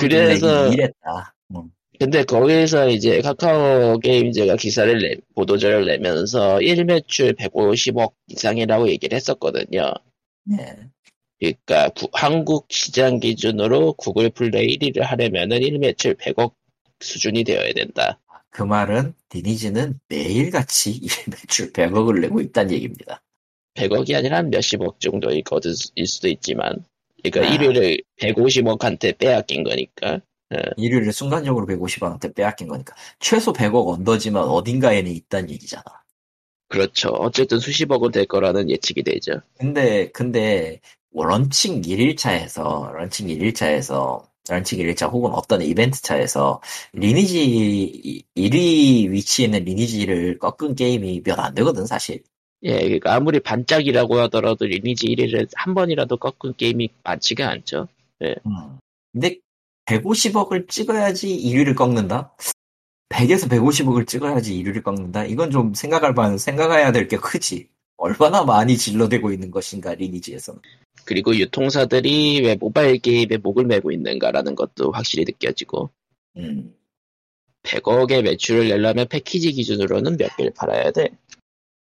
S1: 그래서-
S2: 이랬다. 음.
S1: 근데 거기서 이제 카카오 게임즈가 기사를 내, 보도자를 내면서 1매출 150억 이상이라고 얘기를 했었거든요.
S2: 네.
S1: 그러니까 구- 한국 시장 기준으로 구글 플레이 1위를 하려면은 1매출 100억 수준이 되어야 된다.
S2: 그 말은 리니지는 매일같이 매출 100억을 내고 있다는 얘기입니다.
S1: 100억이 아니라 한 몇십억 정도일 거일 수도 있지만 그러니까
S2: 아.
S1: 1위를 150억한테 빼앗긴 거니까
S2: 1위를 순간적으로 150원한테 빼앗긴 거니까 최소 100억 under지만 어딘가에는 있다는 얘기잖아.
S1: 그렇죠. 어쨌든 수십억은 될 거라는 예측이 되죠.
S2: 근데 근데 런칭 1일차에서 런칭 1일차에서 런칭 1일차 혹은 어떤 이벤트 차에서 리니지 1위 위치에 있는 리니지를 꺾은 게임이 몇 안 되거든 사실.
S1: 예, 그러니까 아무리 반짝이라고 하더라도 리니지 1위를 한 번이라도 꺾은 게임이 많지가 않죠.
S2: 음. 근데 150억을 찍어야지 1위를 꺾는다? 100에서 150억을 찍어야지 1위를 꺾는다? 이건 좀 생각할 만, 생각해야 될 게 크지. 얼마나 많이 질러대고 있는 것인가, 리니지에서는.
S1: 그리고 유통사들이 왜 모바일 게임에 목을 메고 있는가라는 것도 확실히 느껴지고
S2: 음.
S1: 100억의 매출을 내려면 패키지 기준으로는 몇 개를 팔아야 돼?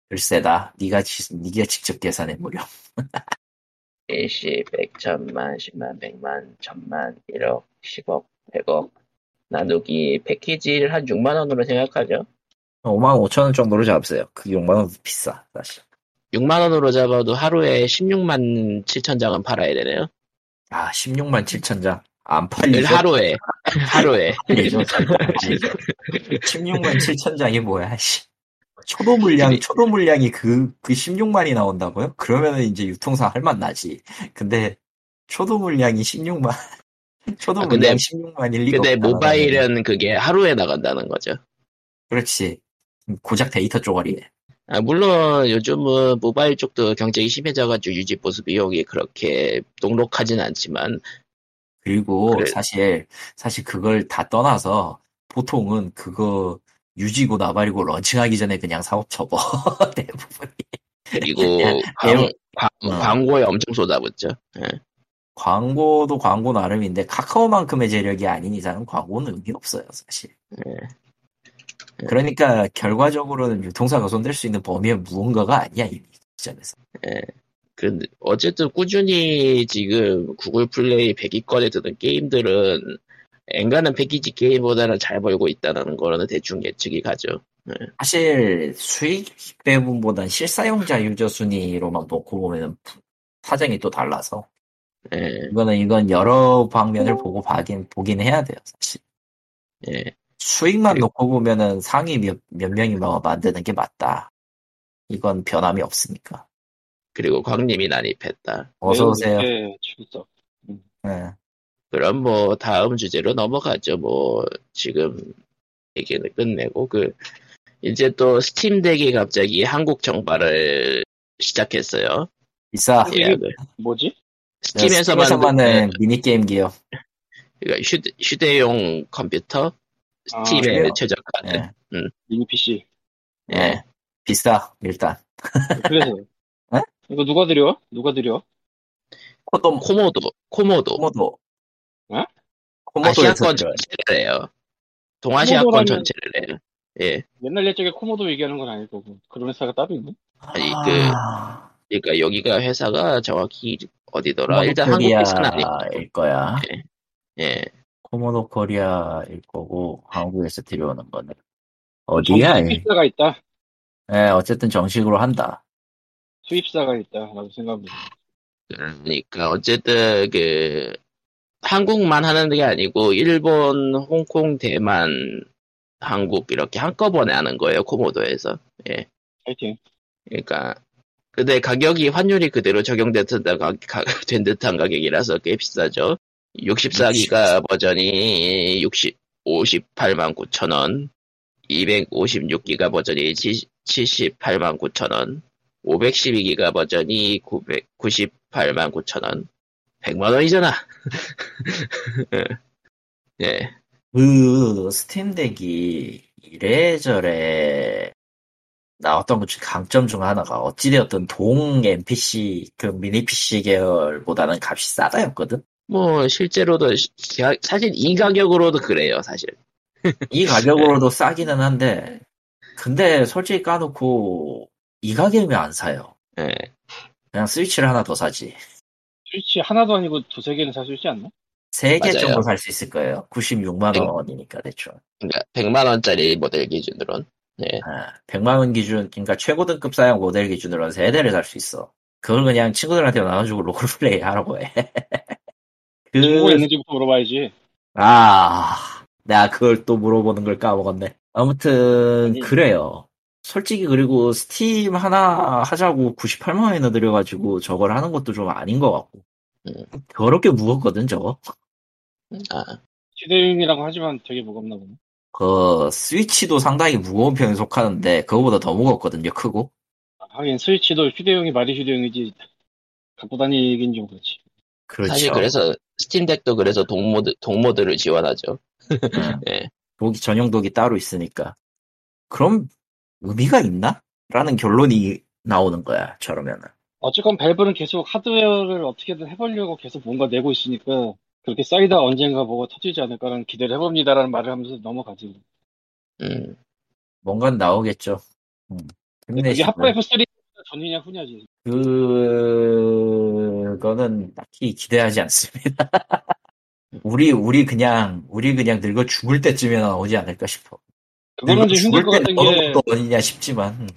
S2: 글쎄다. 네가, 지- 네가 직접 계산해 보렴. <laughs>
S1: 일시, 백, 천만, 십만, 백만, 천만, 일억, 십억, 백억 나누기 패키지를 한 6만 원으로 생각하죠.
S2: 5만 5천 원 정도로 잡으세요. 그 6만 원도 비싸, 사실.
S1: 6만 원으로 잡아도 하루에 16만 7천 장은 팔아야 되네요.
S2: 아, 16만 7천 장. 안 팔리죠?
S1: 하루에 하루에
S2: 팔리죠, 잘 팔리죠. 16만 7천 장이 뭐야, 씨. 초도 물량, 초도 물량이 그, 그 16만이 나온다고요? 그러면은 이제 유통사 할 맛 나지. 근데, 초도 물량이 16만, <laughs> 초도
S1: 아,
S2: 물량 16만일 리가
S1: 근데. 모바일은 그게 하루에 나간다는 거죠.
S2: 그렇지. 고작 데이터 쪼가리네.
S1: 아, 물론 요즘은 모바일 쪽도 경쟁이 심해져가지고 유지 보수 비용이 그렇게 녹록하진 않지만
S2: 그리고
S1: 그래.
S2: 사실, 사실 그걸 다 떠나서, 보통은 그거, 유지고 나발이고 런칭하기 전에 그냥 사업 접어. <laughs> 대부분이.
S1: 그리고 <laughs>
S2: 예,
S1: 광,
S2: 예.
S1: 광,
S2: 어.
S1: 광고에 엄청 쏟아붓죠. 예.
S2: 광고도 광고 나름인데 카카오만큼의 재력이 아닌 이상은 광고는 의미 없어요, 사실.
S1: 예.
S2: 그러니까 결과적으로는 유통사가 손댈 수 있는 범위의 무언가가 아니야, 이미. 시점에서.
S1: 그 어쨌든 꾸준히 지금 구글 플레이 100위권에 드는 게임들은 엔간한 패키지 게임보다는 잘 벌고 있다는 거는 대충 예측이 가죠.
S2: 사실 수익 배분보단 실사용자 유저 순위로만 놓고 보면 사정이 또 달라서
S1: 예,
S2: 이거는 이건 여러 방면을 보고 봐긴 보긴 해야 돼요, 사실.
S1: 예.
S2: 수익만
S1: 그리고-
S2: 놓고 보면은 상위 몇, 몇 명이 뭐 만드는 게 맞다. 이건 변함이 없으니까.
S1: 그리고 광님이 난입했다.
S2: 어서 오세요.
S3: 네, 출석.
S2: 예.
S1: 그럼 뭐 다음 주제로 넘어가죠. 뭐 지금 얘기는 끝내고 그 이제 또 스팀덱이 갑자기 한국 정발을 시작했어요.
S2: 비싸.
S3: 이게
S1: 예약을.
S3: 뭐지?
S1: 스팀에서 만든
S2: 미니 게임기.
S1: 그러니까 휴대, 휴대용 컴퓨터
S3: 아,
S1: 스팀에
S2: 그래요?
S1: 최적화된
S2: 예.
S3: 미니 PC.
S1: 예.
S2: 예. 비싸, 일단.
S3: 그래서
S2: 에? <laughs>
S3: 이거 누가 드려? 누가 드려?
S2: 코도,
S1: 코모도 코모도
S2: 코모도.
S3: 어?
S1: 아시아권. 전체를 해요. 동아시아권 전체를 해요. 예.
S3: 옛날 옛적에 코모도 얘기하는 건 아닐 거고 그런 회사가 따로 있네.
S1: 아니, 그-
S2: 아,
S1: 그러니까 여기가 회사가 정확히 어디더라.
S2: 코모도
S1: 일단 한국 회사는.
S2: 코리아일 거야.
S1: 예.
S2: 코모도 코리아일 거고, 한국에서 들여오는 거는. 어디야? 이?
S3: 수입사가 있다.
S2: 예, 어쨌든 정식으로 한다.
S3: 수입사가 있다라고 생각합니다.
S1: 그러니까 어쨌든 그 한국만 하는 게 아니고 일본, 홍콩, 대만, 한국 이렇게 한꺼번에 하는 거예요. 코모도에서.
S3: 파이팅.
S1: 그러니까 근데 가격이 환율이 그대로 적용된 듯한, 가, 가- 된 듯한 가격이라서 꽤 비싸죠. 64기가 버전이 60, 58만 9천 원, 256기가 버전이 78만 9천 원, 512기가 버전이 98만 9천 원, 100만 원이잖아. <laughs> 예.
S2: 그 스팀덱이 이래저래 나왔던 것 중 강점 중 하나가 어찌되었든 동 NPC 그 미니 PC 계열보다는 값이 싸다였거든.
S1: 뭐 실제로도 사실 이 가격으로도 그래요 사실. <laughs>
S2: 이 가격으로도 싸기는 한데 근데 솔직히 까놓고 이 가격이면 안 사요.
S1: 예.
S2: 그냥 스위치를 하나 더 사지.
S3: 스위치 하나도 아니고 두세 개는 살 수 있지 않나?
S2: 세 개. 정도 살 수 있을 거예요. 96만
S1: 네.
S2: 원이니까 대충.
S1: 그러니까 100만 원짜리 모델 기준으론. 예.
S2: 아, 100만 원 기준, 그러니까 최고 등급 사양 모델 기준으로는 세 대를 살 수 있어. 그걸 그냥 친구들한테 나눠주고 롤플레이 하라고 해. <laughs> 그,
S3: 있는지부터 물어봐야지.
S2: 아, 내가 그걸 또 물어보는 걸 까먹었네. 아무튼,
S3: 아니.
S2: 그래요. 솔직히 그리고 스팀 하나 하자고 98만 원이나 들여가지고 저걸 하는 것도 좀 아닌 것 같고.
S1: 음.
S2: 더럽게 무겁거든, 저거.
S1: 아,
S3: 시대용이라고 하지만 되게 무겁나 보네.
S2: 그, 스위치도 상당히 무거운 편에 속하는데, 그거보다 더 무겁거든요, 크고.
S3: 아, 하긴 스위치도 휴대용이 말이 휴대용이지 갖고 다니긴 좀 그렇지.
S2: 그렇죠.
S1: 사실 그래서 스팀덱도 그래서 독 모드 독 모드를 지원하죠.
S2: 음. <laughs>
S1: 예.
S2: 독이 전용 독이 따로 있으니까 그럼 의미가 있나? 라는 결론이 나오는 거야 저러면은
S3: 어쨌건 밸브는 계속 하드웨어를 어떻게든 해보려고 계속 뭔가 내고 있으니까 그렇게 쌓이다 언젠가 뭐가 터지지 않을까라는 기대를 해봅니다라는 말을 하면서 넘어가지.
S1: 음.
S2: 뭔가 나오겠죠 음.
S3: 그게
S2: 힘내시고
S3: 하프라이프 3 전이냐 후냐지.
S2: 그 거는 딱히 기대하지 않습니다 <laughs> 우리 우리 그냥 우리 그냥 늙어 죽을 때쯤에 나오지 않을까 싶어
S3: 그거는 좀 힘들 것 같은
S2: 게또 어디냐 싶지만 음.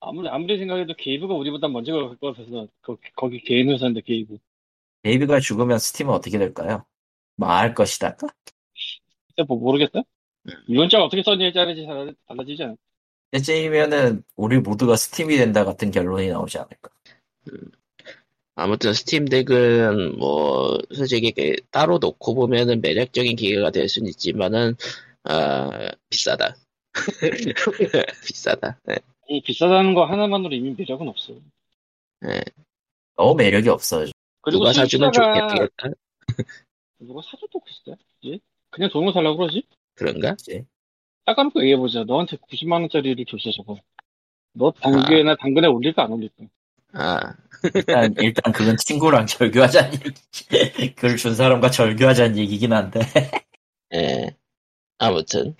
S3: 아무리 아무리 생각해도 게이브가 우리보다 먼저 갈 것 같아서 거, 거기 개인 회사인데 게이브.
S2: 게이브가 죽으면 스팀은 어떻게 될까요? 망할 것이다
S3: 뭐 모르겠다. 이번 장 어떻게 썼냐에 달- 달라지지 않아.
S2: 때쯤이면은 우리 모두가 스팀이 된다 같은 결론이 나오지 않을까
S1: 아무튼 스팀 덱은 뭐 솔직히 그 따로 놓고 보면은 매력적인 기계가 될 수는 있지만은 아 비싸다. <laughs> 비싸다. 예.
S3: 이 비싸다는 거 하나만으로 이미 매력은 없어.
S2: 너무 매력이 없어
S3: 그리고
S1: 누가 사주면 좋겠다. <laughs>
S3: 누가 사줘도 글쎄. 예? 그냥 돈을 살라고 그러지?
S1: 그런가?
S3: 딱 까놓고 얘기해보자. 너한테 90만 원짜리를 줬어 저거. 너 당근이나 당근에 올릴까 안 올릴까?
S1: 아
S2: 일단, 일단 그건 친구랑 절교하자는 얘기. <laughs> 그걸 준 사람과 절교하자는 얘기긴 한데.
S1: 예. 아무튼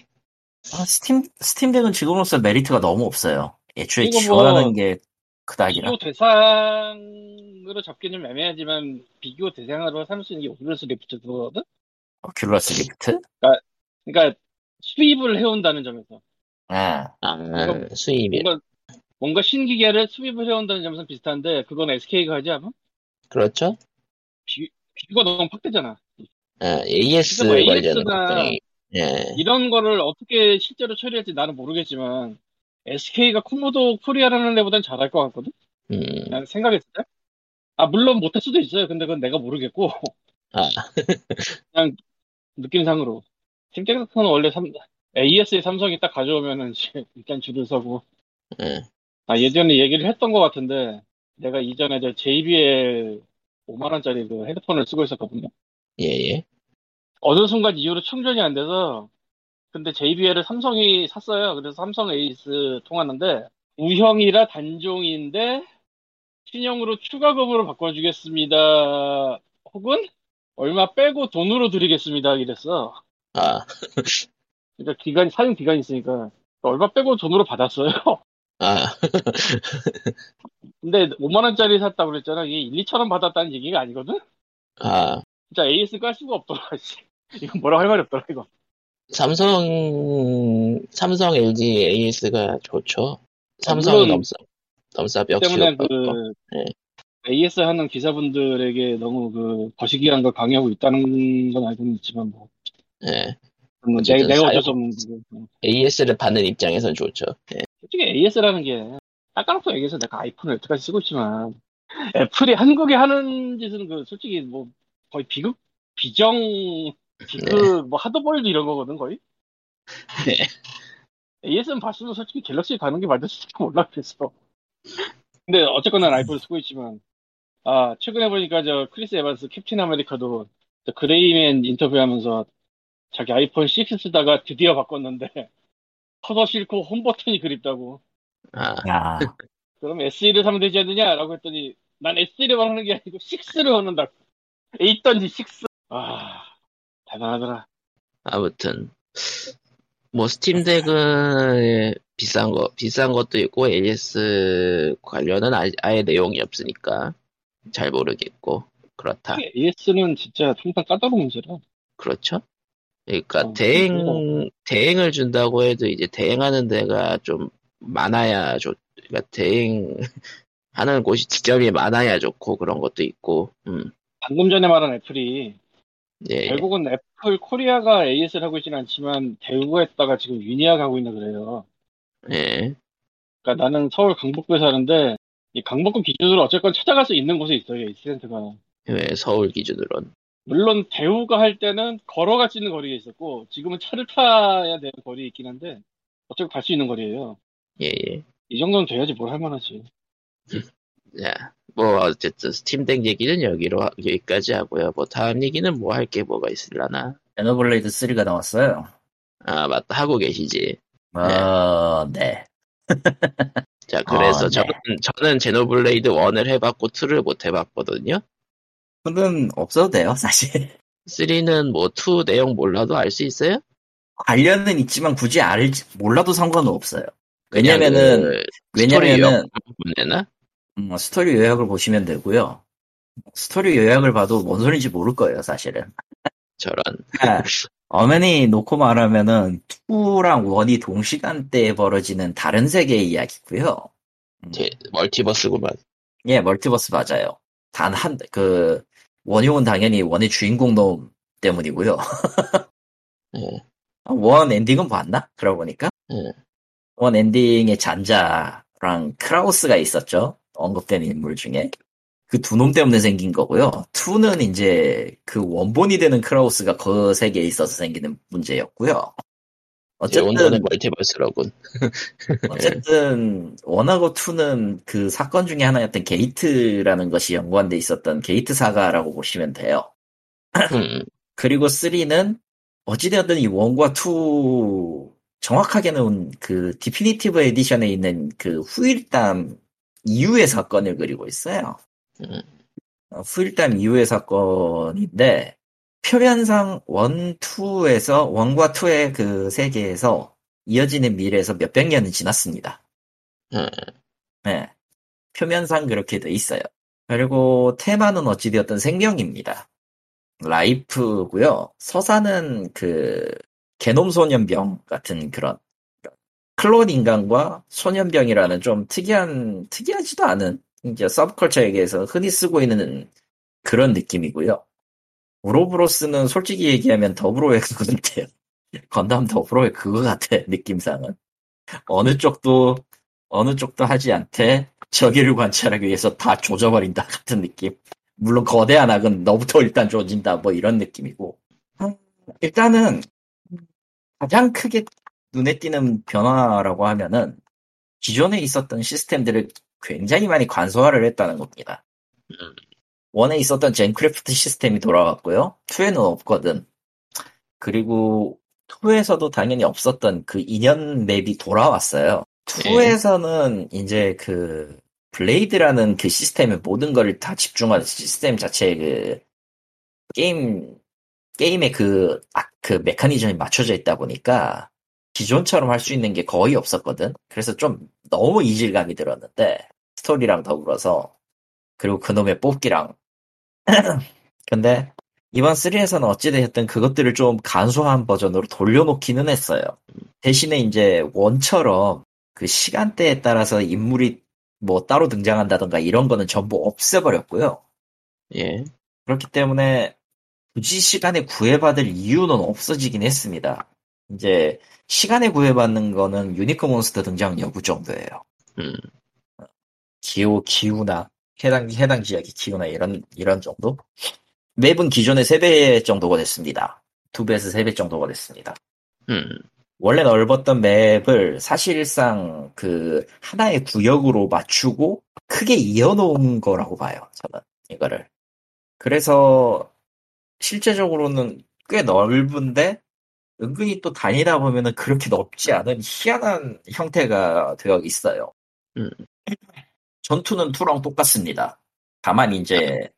S2: 아, 스팀, 스팀덱은 지금으로서 메리트가 너무 없어요. 애초에
S3: 뭐-
S2: 지원하는 게 그닥이라.
S3: 비교 대상으로 잡기는 좀 애매하지만 비교 대상으로 삼을 수 있는 게 오큘러스 리프트 그거거든?
S2: 오큘러스 리프트?
S3: 그러니까 수입을 해온다는 점에서
S2: 아,
S1: 아 수입이
S3: 뭔가 신기계를 수입을 해온다는 점에서 비슷한데 그건 SK가 하지 않아?
S1: 그렇죠?
S3: 비교가 너무 확 되잖아.
S1: 아, AS
S3: 뭐
S1: 관련 걱정이 예.
S3: 이런 거를 어떻게 실제로 처리할지 나는 모르겠지만 SK가 코모도 코리아라는 데보단 잘할 것 같거든?
S1: 음,
S3: 그냥 생각했을 때. 아 물론 못할 수도 있어요. 근데 그건 내가 모르겠고
S1: 아, <laughs>
S3: 느낌상으로 팀텍스는 원래 삼, AS의 삼성이 딱 가져오면은 일단 줄을 서고
S1: 예.
S3: 아 예전에 얘기를 했던 것 같은데 내가 이전에 저 JBL 5만 원짜리 그 헤드폰을 쓰고 있었거든요.
S1: 예, 예.
S3: 어느 순간 이후로 충전이 안 돼서 근데 JBL을 삼성이 샀어요. 그래서 삼성 에이스 통하는데 우형이라 단종인데 신형으로 추가금으로 바꿔주겠습니다. 혹은 얼마 빼고 돈으로 드리겠습니다. 이랬어.
S1: 아,
S3: 그러니까 기간 사용 기간이 있으니까 얼마 빼고 돈으로 받았어요.
S1: 아, <laughs>
S3: 근데 5만 원짜리 샀다고 그랬잖아. 이게 1, 2천 원 받았다는 얘기가 아니거든.
S1: 아.
S3: 진짜 AS 깔 수가 없더라. 씨. <laughs> 이건 뭐라고 할 말이 없더라 이거.
S1: 삼성, 삼성, LG, AS가 좋죠. 삼성이
S3: 물론
S1: 넘사, 넘사 벽
S3: 때문에. 그
S1: 네.
S3: AS 하는 기사분들에게 너무 그 거시기한 걸 강요하고 있다는 건 알고는 있지만 뭐
S1: 예.
S3: 뭐 내, 내가 어쩔 수 없는.
S1: AS를 받는 입장에선 좋죠. 예.
S3: 솔직히 AS라는 게 닦아놓고 얘기해서 내가 아이폰을 여태까지 쓰고 있지만 애플이 한국에 하는 짓은 그 솔직히 뭐 거의 비극 비정 비극 뭐 하드보일드 이런 거거든 거의?
S1: 네.
S3: AS는 봤으면 솔직히 갤럭시 가는 게 맞을지도 몰라 그래서. 근데 어쨌거나 난 아이폰을 쓰고 있지만 아 최근에 보니까 저 크리스 에반스 캡틴 아메리카도 저 그레이맨 인터뷰하면서 자기 아이폰 6 쓰다가 드디어 바꿨는데 커서 싫고 홈 버튼이 그립다고.
S1: 아,
S2: 야, <laughs>
S3: 그럼 SE를 사면 되지 않느냐라고 했더니 난 SE를 하는 게 아니고 6를 얻는다. 에 있던지 6. 아 대단하더라.
S1: 아무튼 뭐 스팀 덱은 비싼 거 비싼 것도 있고 AS 관련은 아, 아예 내용이 없으니까 잘 모르겠고 그렇다.
S3: AS는 진짜 항상 까다로운 문제라.
S1: 그렇죠? 그러니까
S3: 어,
S1: 대행 대행을 준다고 해도 이제 대행하는 데가 좀 많아야 좋. 그러니까 대행 하는 <laughs> 곳이 지점이 많아야 좋고 그런 것도 있고. 음.
S3: 방금 전에 말한 애플이
S1: 예.
S3: 결국은 애플 코리아가 AS를 하고 있지는 않지만 대우에다가 지금 위니아 가고 있나 그래요.
S1: 예.
S3: 그러니까 나는 서울 강북구에 사는데 이 강북구 기준으로 어쨌건 찾아갈 수 있는 곳에 있어요 AS 센터가.
S1: 예, 서울 기준으론.
S3: 물론 대우가 할 때는 걸어갈 수 있는 거리가 있었고 지금은 차를 타야 되는 거리에 있긴 한데 어차피 갈 수 있는 거리예요.
S1: 예, 예.
S3: 이 정도는 돼야지 뭘 할 만하지. <laughs>
S1: 자, 뭐 어쨌든 스팀덱 얘기는 여기로 하- 여기까지 하고요. 뭐 다음 얘기는 뭐 할 게 뭐가 있을라나?
S2: 제노블레이드 3가 나왔어요.
S1: 아 맞다 하고 계시지.
S2: 어, 네. <laughs>
S1: 자 그래서
S2: 아, 네.
S1: 저는 저는 제노블레이드 1을 해봤고 2를 못 해봤거든요.
S2: 근은 없어도 돼요, 사실.
S1: 3는 뭐 2 내용 몰라도 알 수 있어요?
S2: 관련은 있지만 굳이 알지, 몰라도 상관은 없어요. 왜냐면은,
S1: 그
S2: 왜냐면은,
S1: 내나?
S2: 음, 스토리 요약을 보시면 되고요. 스토리 요약을 봐도 뭔 소리인지 모를 거예요, 사실은.
S1: 저런. <laughs>
S2: 그러니까 엄밀히 놓고 말하면은 2랑 1이 동시간대에 벌어지는 다른 세계의 이야기고요. 음,
S1: 제 multiverse구만.
S2: 예, 멀티버스 맞아요. 단 한, 그, 원용은 당연히 one의 주인공 놈 때문이고요.
S1: 예.
S2: one 엔딩은 봤나? 그러고 보니까.
S1: 예.
S2: one 엔딩에 잔자랑 크라우스가 있었죠. 언급되는 인물 중에. 그 두 놈 때문에 생긴 거고요. 2는 이제 그 원본이 되는 크라우스가 그 세계에 있어서 생기는 문제였고요.
S1: 제 온도는 <laughs>
S2: 어쨌든,
S1: multiverse로군.
S2: 어쨌든, one하고 2는 그 사건 중에 하나였던 게이트라는 것이 연관돼 있었던 gate saga라고 보시면 돼요.
S1: 음, <clears throat>
S2: 그리고 3는 어찌되었든 이 1과 2 정확하게는 그 Definitive Edition에 있는 그 후일담 이후의 사건을 그리고 있어요.
S1: 음.
S2: 어, 후일담 이후의 사건인데 표면상 1, 2에서 1과 2의 그 세계에서 이어지는 미래에서 몇백 년은 지났습니다.
S1: 음.
S2: 네. 표면상 그렇게 돼 있어요. 그리고 테마는 어찌되었든 생명입니다. 라이프고요. 서사는 그 개놈 소년병 같은 그런 클론 인간과 소년병이라는 좀 특이한 특이하지도 않은 이제 서브컬처에게서 흔히 쓰고 있는 그런 느낌이고요. 우로브로스는 솔직히 얘기하면 더브로의 그거 같아요. <laughs> 건담 더브로의 그거 같아 느낌상은 어느 쪽도 어느 쪽도 하지 않되 저기를 관찰하기 위해서 다 조져버린다 같은 느낌. 물론 거대한 악은 너부터 일단 조진다 뭐 이런 느낌이고 음, 일단은 가장 크게 눈에 띄는 변화라고 하면은 기존에 있었던 시스템들을 굉장히 많이 간소화를 했다는 겁니다.
S1: 음.
S2: 원에 있었던 젠크래프트 시스템이 돌아왔고요. 2에는 없거든. 그리고 2에서도 당연히 없었던 그 인연 map이 돌아왔어요. 2에서는 이제 그 blade라는 그 시스템의 모든 걸 다 집중한 시스템 자체의 그 게임 게임의 그, 아, 그 메커니즘이 맞춰져 있다 보니까 기존처럼 할 수 있는 게 거의 없었거든. 그래서 좀 너무 이질감이 들었는데 스토리랑 더불어서 그리고 그놈의 뽑기랑 <clears throat> 근데 이번 3에서는 어찌되었든 그것들을 좀 간소한 버전으로 돌려놓기는 했어요. 대신에 이제 원처럼 그 시간대에 따라서 인물이 뭐 따로 등장한다던가 이런 거는 전부 없애버렸고요.
S1: 예.
S2: 그렇기 때문에 굳이 시간에 구애받을 이유는 없어지긴 했습니다. 이제 시간에 구애받는 거는 유니크 몬스터 등장 여부 정도예요.
S1: 음.
S2: 기후, 기후나 해당 해당 지역의 기후나 이런 이런 정도. 맵은 기존의 3배 정도가 됐습니다. 2배에서 3배 정도가 됐습니다.
S1: 음.
S2: 원래 넓었던 맵을 사실상 그 하나의 구역으로 맞추고 크게 이어놓은 거라고 봐요. 저는 이거를. 그래서 실제적으로는 꽤 넓은데 은근히 또 다니다 보면은 그렇게 넓지 않은 희한한 형태가 되어 있어요.
S1: 음. <laughs>
S2: 전투는 2랑 똑같습니다. 다만 이제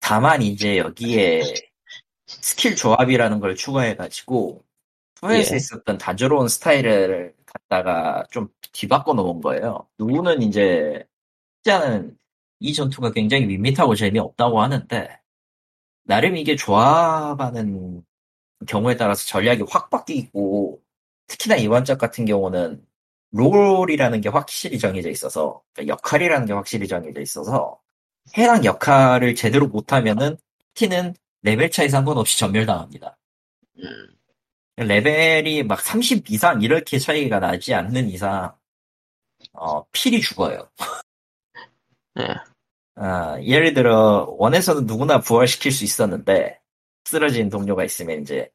S2: 다만 이제 여기에 스킬 조합이라는 걸 추가해가지고 후에서
S1: 예.
S2: 있었던 단조로운 스타일을 갖다가 좀 뒤바꿔 놓은 거예요. 누구는 이제 진짜는 이 전투가 굉장히 밋밋하고 재미없다고 하는데 나름 이게 조합하는 경우에 따라서 전략이 확 바뀌고 특히나 이번 작 같은 경우는 role이라는 게 확실히 정해져 있어서 그러니까 역할이라는 게 확실히 정해져 있어서 해당 역할을 제대로 못하면은 팀은 레벨 차이 상관없이 전멸당합니다.
S1: 음,
S2: 레벨이 막 30 이상 이렇게 차이가 나지 않는 이상 어, 필히 죽어요.
S1: 예. <laughs>
S2: 아, 예를 들어 one에서는 누구나 부활시킬 수 있었는데 쓰러진 동료가 있으면 이제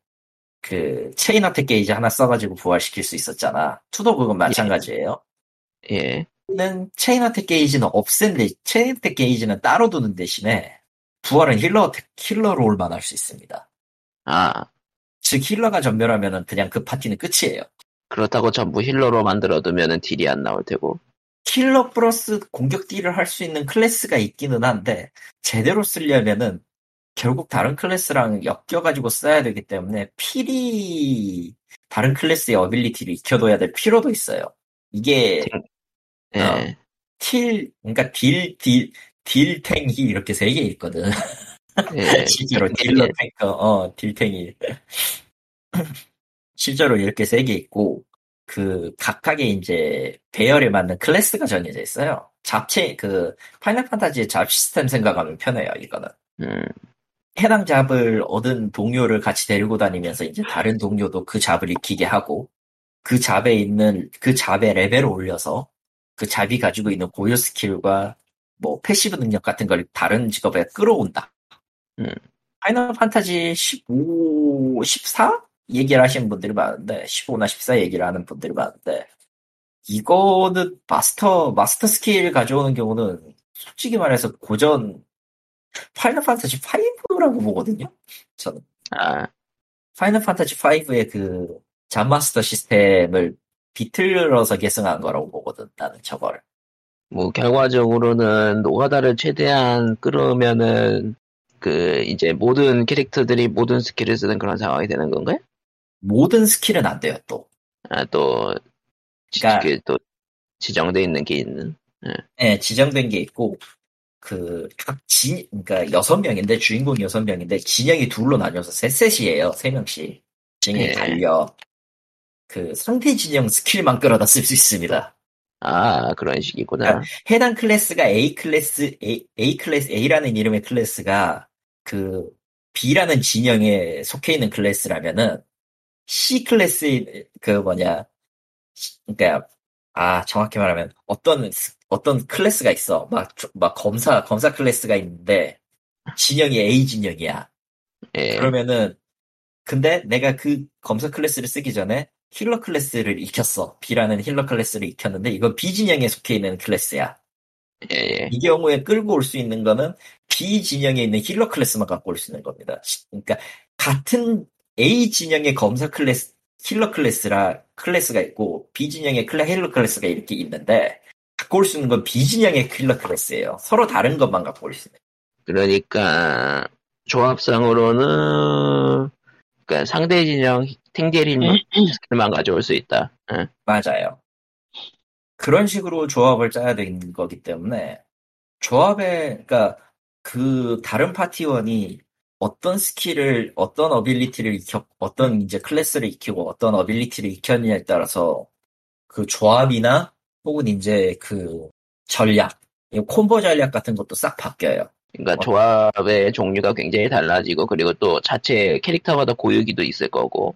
S2: 그 chain attack gauge 하나 써가지고 부활시킬 수 있었잖아. two도 그건 마찬가지예요.
S1: 예.
S2: 는 chain attack gauge는 없앤 대 chain attack gauge는 따로 두는 대신에 부활은 healer attack healer role만 할 수 있습니다.
S1: 아,
S2: 즉 healer가 전멸하면은 그냥 그 파티는 끝이에요.
S1: 그렇다고 전부 healer로 만들어두면은 deal이 안 나올 테고.
S2: healer 플러스 공격 deal을 할 수 있는 클래스가 있기는 한데 제대로 쓰려면은 결국 다른 클래스랑 엮여가지고 써야 되기 때문에 필히 다른 클래스의 ability를 익혀둬야 될 필요도 있어요. 이게
S1: 예.
S2: 어. 틸 그러니까 deal, deal, 딜탱힐 이렇게 세 개 있거든.
S1: 예. <laughs>
S2: 실제로 dealer tanker, 어, 딜탱이. <laughs> 실제로 이렇게 세 개 있고, 그, 각각의 이제, 배열에 맞는 클래스가 정해져 있어요. job 체, 그, Final Fantasy의 job 시스템 생각하면 편해요, 이거는.
S1: 음,
S2: 해당 job을 얻은 동료를 같이 데리고 다니면서 이제 다른 동료도 그 job을 익히게 하고, 그 job에 있는, 그 job의 레벨을 올려서, 그 job이 가지고 있는 고유 skill과 뭐 passive 능력 같은 걸 다른 직업에 끌어온다.
S1: 음.
S2: Final Fantasy 15, 14? 얘기를 하시는 분들이 많은데, 15나 14 얘기를 하는 분들이 많은데, 이거는 마스터, master skill 가져오는 경우는 솔직히 말해서 고전 Final Fantasy 5 라고 보거든요? 저는.
S1: 아,
S2: Final Fantasy 5의 그 job master 시스템을 비틀어서 계승한 거라고 보거든, 나는 저거를.
S1: 뭐, 결과적으로는 노가다를 최대한 끌어오면은, 그, 이제 모든 캐릭터들이 모든 skill을 쓰는 그런 상황이 되는 건가요?
S2: 모든 skill은 안 돼요, 또.
S1: 아, 또, 지,
S2: 그러니까-
S1: 그, 또, 지정돼 있는 게 있는.
S2: 예, 지정된 게 있고, 그, 각 진, 그러니까 여섯 명인데, 주인공이 여섯 명인데, 진영이 둘로 나뉘어서 세 셋이에요, 세 명씩. 진영이
S1: 예.
S2: 달라. 그, 상대 진영 skill만 끌어다 쓸 수 있습니다.
S1: 아, 그런 식이구나.
S2: 해당 클래스가 A 클래스, A, A 클래스, A라는 이름의 클래스가 그 B라는 진영에 속해 있는 클래스라면은 C 클래스, 그 뭐냐, 시- 그러니까, 아, 정확히 말하면 어떤, 스- 어떤 클래스가 있어. 막, 조- 막 검사, 검사 클래스가 있는데 진영이 A 진영이야.
S1: 예.
S2: 그러면은, 근데 내가 그 검사 클래스를 쓰기 전에 healer 클래스를 익혔어. B라는 healer 클래스를 익혔는데 이건 B 진영에 속해 있는 클래스야.
S1: 예, 예.
S2: 이 경우에 끌고 올 수 있는 거는 B 진영에 있는 healer 클래스만 갖고 올 수 있는 겁니다. 시- 그러니까 같은 A 진영의 검사 클래스, healer 클래스라 클래스가 있고 B 진영의 클래 healer 클래스가 이렇게 있는데 갖고 올 수 있는 건 B 진영의 healer 클래스예요. 서로 다른 것만 갖고 올 수 있는.
S1: 그러니까, 조합상으로는, 그러니까 상대 진영 탱제린 skill만 가져올 수 있다. 예.
S2: 맞아요. 그런 식으로 조합을 짜야 되는 거기 때문에 조합에 그러니까 그 다른 파티원이 어떤 스킬을 어떤 ability를 익혀 어떤 이제 클래스를 익히고 어떤 ability를 익혔느냐에 따라서 그 조합이나 혹은 이제 그 전략 이 콤보 전략 같은 것도 싹 바뀌어요.
S1: 그러니까
S2: 어.
S1: 조합의 종류가 굉장히 달라지고, 그리고 또 자체 캐릭터마다 고유기도 있을 거고,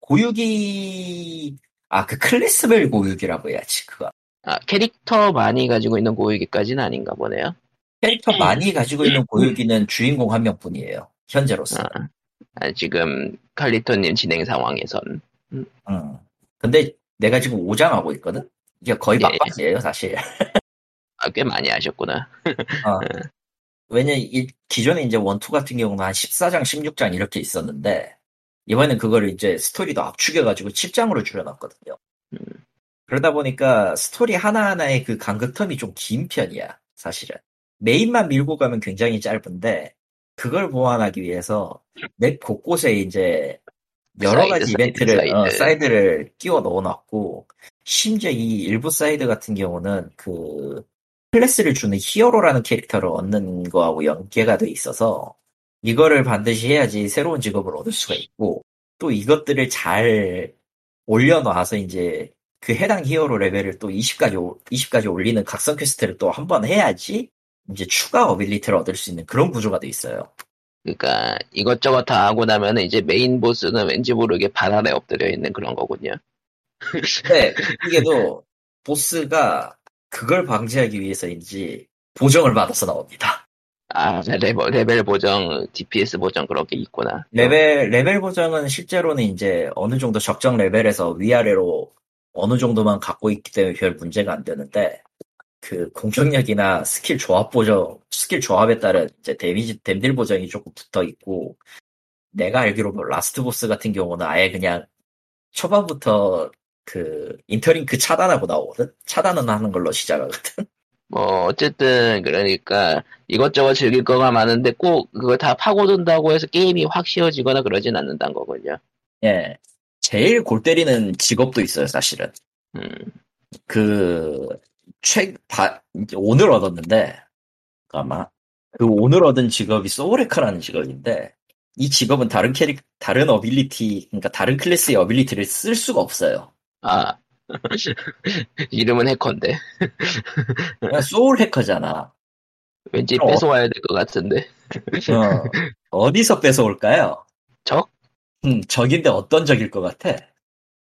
S2: 고유기 아 그 클래스별 고유기라고 해야지 그거.
S1: 아, 캐릭터 많이 가지고 있는 고유기까지는 아닌가 보네요.
S2: 캐릭터 많이 가지고 있는 고유기는 주인공 한 명뿐이에요. 현재로서.
S1: 아, 아, 지금 칼리토님 진행 상황에선.
S2: 응. 근데 내가 지금 5장 하고 있거든? 이게 거의
S1: 예.
S2: 막바지예요, 사실. <laughs>
S1: 아, 꽤 많이 하셨구나.
S2: 어. 왜냐, 이, 기존에 이제 원투 같은 경우는 한 14장, 16장 이렇게 있었는데, 이번엔 그거를 이제 스토리도 압축해가지고 7장으로 줄여놨거든요.
S1: 음.
S2: 그러다 보니까 스토리 하나하나의 그 간극텀이 좀 긴 편이야, 사실은. 메인만 밀고 가면 굉장히 짧은데, 그걸 보완하기 위해서 맵 곳곳에 이제 여러
S1: 사이드,
S2: 가지
S1: 사이드,
S2: 이벤트를,
S1: 사이드.
S2: 어, 사이드를 끼워 넣어놨고, 심지어 이 일부 사이드 같은 경우는 그 클래스를 주는 히어로라는 캐릭터를 얻는 거하고 연계가 돼 있어서 이거를 반드시 해야지 새로운 직업을 얻을 수가 있고 또 이것들을 잘 올려놔서 이제 그 해당 히어로 레벨을 또 20까지 20까지 올리는 각성 퀘스트를 또 한 번 해야지 이제 추가 ability를 얻을 수 있는 그런 구조가 돼 있어요.
S1: 그러니까 이것저것 다 하고 나면은 이제 메인 보스는 왠지 모르게 발 아래 엎드려 있는 그런 거군요.
S2: 근데 이게도 보스가 그걸 방지하기 위해서인지 보정을 받아서 나옵니다.
S1: 아 레벨, 레벨 보정, DPS 보정 그런 게 있구나.
S2: 레벨, 레벨 보정은 실제로는 이제 어느 정도 적정 레벨에서 위아래로 어느 정도만 갖고 있기 때문에 별 문제가 안 되는데, 그 공격력이나 스킬 조합 보정, 스킬 조합에 따른 이제 데미지, 댐딜 보정이 조금 붙어 있고, 내가 알기로 뭐 last boss 같은 경우는 아예 그냥 초반부터 그 interlink 차단하고 나오거든? 차단은 하는 걸로 시작하거든? <laughs>
S1: 뭐 어쨌든 그러니까 이것저것 즐길 거가 많은데 꼭 그걸 다 파고든다고 해서 게임이 확 쉬워지거나 그러진 않는다는 거군요.
S2: 예. 제일 골 때리는 직업도 있어요, 사실은.
S1: 음,
S2: 그, 최, 바, 이제 오늘 얻었는데, 아마, 그 오늘 얻은 직업이 soul hacker라는 직업인데, 이 직업은 다른 캐릭, 다른 ability, 그러니까 다른 클래스의 ability를 쓸 수가 없어요.
S1: 아 <laughs> 이름은 해커인데
S2: 그냥 soul hacker잖아.
S1: 왠지
S2: 어.
S1: 뺏어와야 될 것 같은데
S2: 어, 어디서 뺏어올까요?
S1: 적?
S2: 음, 적인데 어떤 적일 것 같아?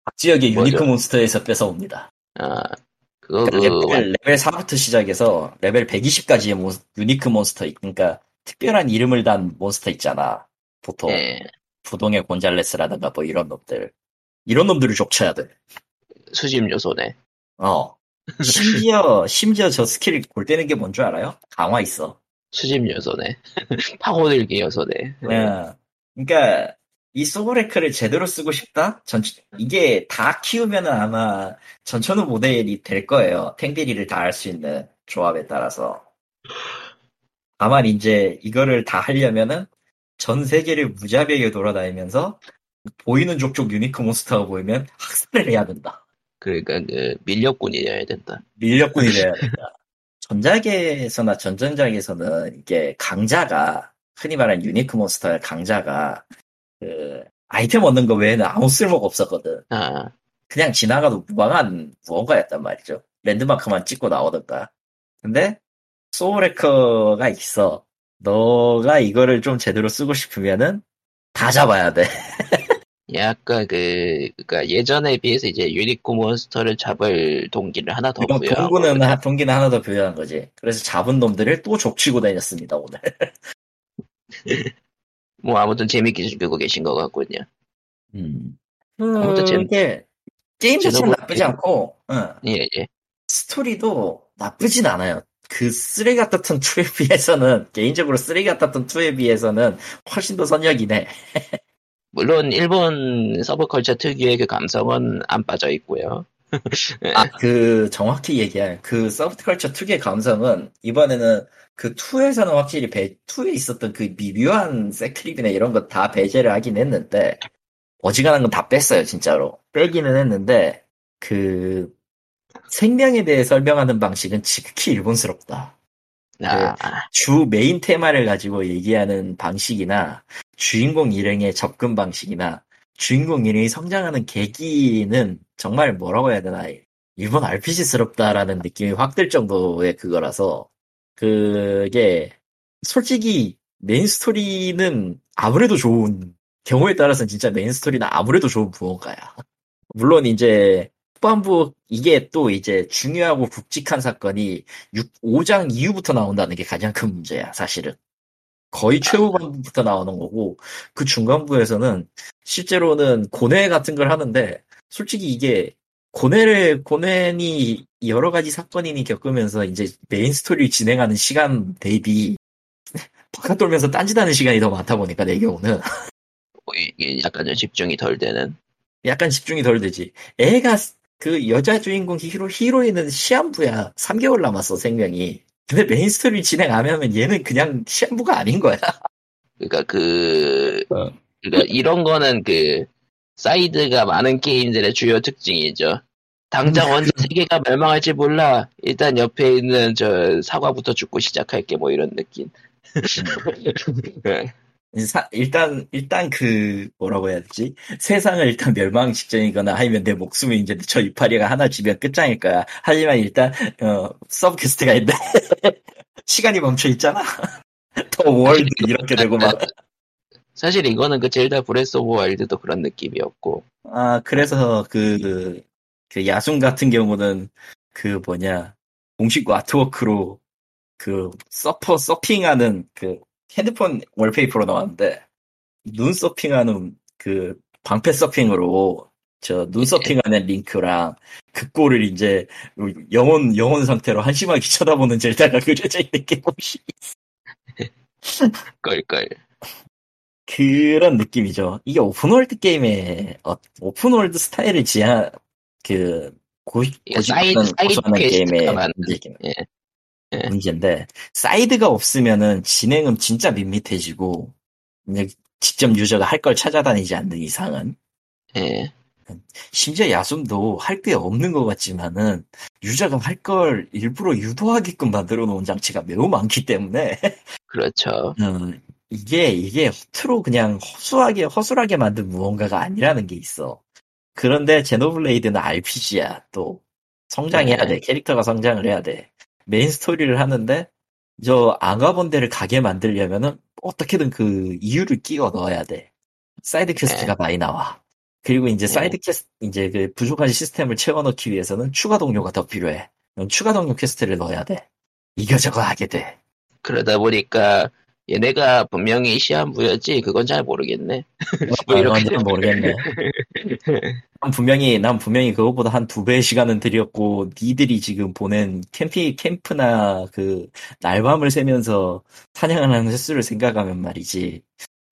S2: 각 지역의
S1: 뭐죠?
S2: unique monster에서 뺏어옵니다.
S1: 아 그거 그
S2: 그러니까 레벨, 레벨 4부터 시작해서 레벨 120까지의 몬, unique monster, 그러니까 특별한 이름을 단 몬스터 있잖아. 보통.
S1: 예,
S2: 부동의 곤잘레스라든가 뭐 이런 놈들. 이런 놈들을 족쳐야 돼.
S1: 수집 요소네.
S2: 어. 심지어, <laughs> 심지어 저 스킬이 골 때리는 게 뭔 줄 알아요? 강화 있어.
S1: 수집 요소네. <laughs> 파고들기 요소네.
S2: 예. 그러니까, 이 soul hacker를 제대로 쓰고 싶다? 전, 이게 다 키우면은 아마 전천후 모델이 될 거예요. 탱딜힐을 다 할 수 있는 조합에 따라서. 다만 이제 이거를 다 하려면은 전 세계를 무자비하게 돌아다니면서 보이는 족족 유니크 몬스터가 보이면 학살을 해야 된다.
S1: 그러니까 그 밀렵꾼이어야 된다.
S2: 밀렵꾼이 돼야 된다. <laughs> 전작에서나 전전작에서는 이게 강자가 흔히 말하는 유니크 몬스터의 강자가 그 아이템 얻는 거 외에는 아무 쓸모가 없었거든.
S1: 아
S2: 그냥 지나가도 무방한 무언가였단 말이죠. 랜드마크만 찍고 나오던가. 근데 소울해커가 있어. 너가 이거를 좀 제대로 쓰고 싶으면은 다 잡아야 돼. <laughs>
S1: 약간 그 그러니까 예전에 비해서 이제 유니코 몬스터를 잡을 동기를 하나 더
S2: 이건
S1: 부여하고
S2: 동구는 하- 동기는 하나 더 부여한 거지. 그래서 잡은 놈들을 또 족치고 다녔습니다 오늘. <laughs>
S1: 뭐 아무튼 재밌게 즐기고 계신 것 같군요.
S2: 음.
S1: 아무튼 쟤는-
S2: 이게 게임 자체는 나쁘지 않고 응.
S1: 예 예.
S2: 스토리도 나쁘진 않아요. 그 쓰레기 같았던 <laughs> 2에 비해서는 개인적으로 쓰레기 같았던 2에 비해서는 훨씬 더 선녀네. <laughs>
S1: 물론 일본 서브컬처 특유의 그 감성은 안 빠져 있고요. <laughs>
S2: 아, 그 정확히 얘기할 그 서브컬처 2의 감성은 이번에는 그 2에서는 확실히 배, 2에 있었던 그 미묘한 섹드립이나 이런 거 다 배제를 하긴 했는데 어지간한 건 다 뺐어요 진짜로 빼기는 했는데 그 생명에 대해 설명하는 방식은 지극히 일본스럽다.
S1: 아,
S2: 주 메인 테마를 가지고 얘기하는 방식이나 주인공 일행의 접근 방식이나 주인공 일행이 성장하는 계기는 정말 뭐라고 해야 되나 일본 RPG스럽다라는 느낌이 확 들 정도의 그거라서 그게 솔직히 메인 스토리는 아무래도 좋은 경우에 따라서는 진짜 메인 스토리는 아무래도 좋은 무언가야. 물론 이제 후반부 이게 또 이제 중요하고 굵직한 사건이 6, 5장 이후부터 나온다는 게 가장 큰 문제야, 사실은. 거의 최후반부부터 나오는 거고, 그 중간부에서는 실제로는 고뇌 같은 걸 하는데, 솔직히 이게 고뇌를, 고뇌니 여러 가지 사건이니 겪으면서 이제 메인 스토리를 진행하는 시간 대비 바깥 돌면서 딴짓하는 시간이 더 많다 보니까 내 경우는
S1: 뭐 이게 약간 좀 집중이 덜 되는.
S2: 약간 집중이 덜 되지. 애가 그 여자 주인공 히로 히로인은 시한부야. 3개월 남았어 생명이. 근데 메인 스토리 진행 안 하면 얘는 그냥 시한부가 아닌 거야.
S1: 그러니까 그
S2: 어.
S1: 그러니까 이런 거는 그 사이드가 많은 게임들의 주요 특징이죠. 당장 언제 세계가 멸망할지 몰라. 일단 옆에 있는 저 사과부터 줍고 시작할게 뭐 이런 느낌. <laughs> 네.
S2: 사- 일단 일단 그 뭐라고 해야 되지? 세상을 일단 멸망 직전이거나 아니면 내 목숨을 이제 저 이파리가 하나 지면 끝장일 거야. 하지만 일단 어 sub quest가 있는데 <laughs> 시간이 멈춰 있잖아. <laughs> the world 이렇게 되고 막.
S1: 사실 이거는 그 젤다 브레스 오브 와일드도 그런 느낌이었고.
S2: 아 그래서 그, 그 야숨 같은 경우는 그 뭐냐 공식 artwork로 그 서퍼 서핑하는 그 핸드폰 wallpaper로 나왔는데 눈 서핑하는 그 방패 서핑으로 저 눈 서핑하는 링크랑 그 꼴을 이제 영혼 영혼 상태로 한심하게 쳐다보는 젤다가 그려져 있는 게 혹시
S1: 껄껄.
S2: 그런 느낌이죠. 이게 open world 게임의 어, open world 스타일을 지향 그 고,
S1: 이게
S2: 고집하는
S1: 사이드-
S2: 게임의
S1: 예. 예.
S2: 문제인데 사이드가 없으면은 진행은 진짜 밋밋해지고 이제 직접 user가 할 걸 찾아다니지 않는 이상은
S1: 예.
S2: 심지어 야숨도 할 게 없는 것 같지만은 user가 할 걸 일부러 유도하게끔 만들어 놓은 장치가 매우 많기 때문에
S1: 그렇죠.
S2: 음, 이게, 이게 허투루 그냥 허술하게, 허술하게 만든 무언가가 아니라는 게 있어. 그런데 Xenoblade는 RPG야, 또. 성장해야
S1: 네.
S2: 돼. 캐릭터가 성장을 해야 돼. main story를 하는데, 저, 안 가본 데를 가게 만들려면은, 어떻게든 그 이유를 끼워 넣어야 돼. side quest가 많이 나와. 그리고 이제
S1: 네.
S2: side quest, 이제 그 부족한 시스템을 채워넣기 위해서는 추가 동료가 더 필요해. 그럼 추가 동료 quest를 넣어야 돼. 이거저거 하게 돼.
S1: 그러다 보니까 얘네가 분명히 시한부였지 그건 잘 모르겠네. 뭐 이렇게
S2: 는 모르겠네. 난 분명히 난 분명히 그것보다 한 두 배의 시간은 들였고 니들이 지금 보낸 캠피 캠프나 그 날밤을 새면서 사냥하는 횟수를 생각하면 말이지.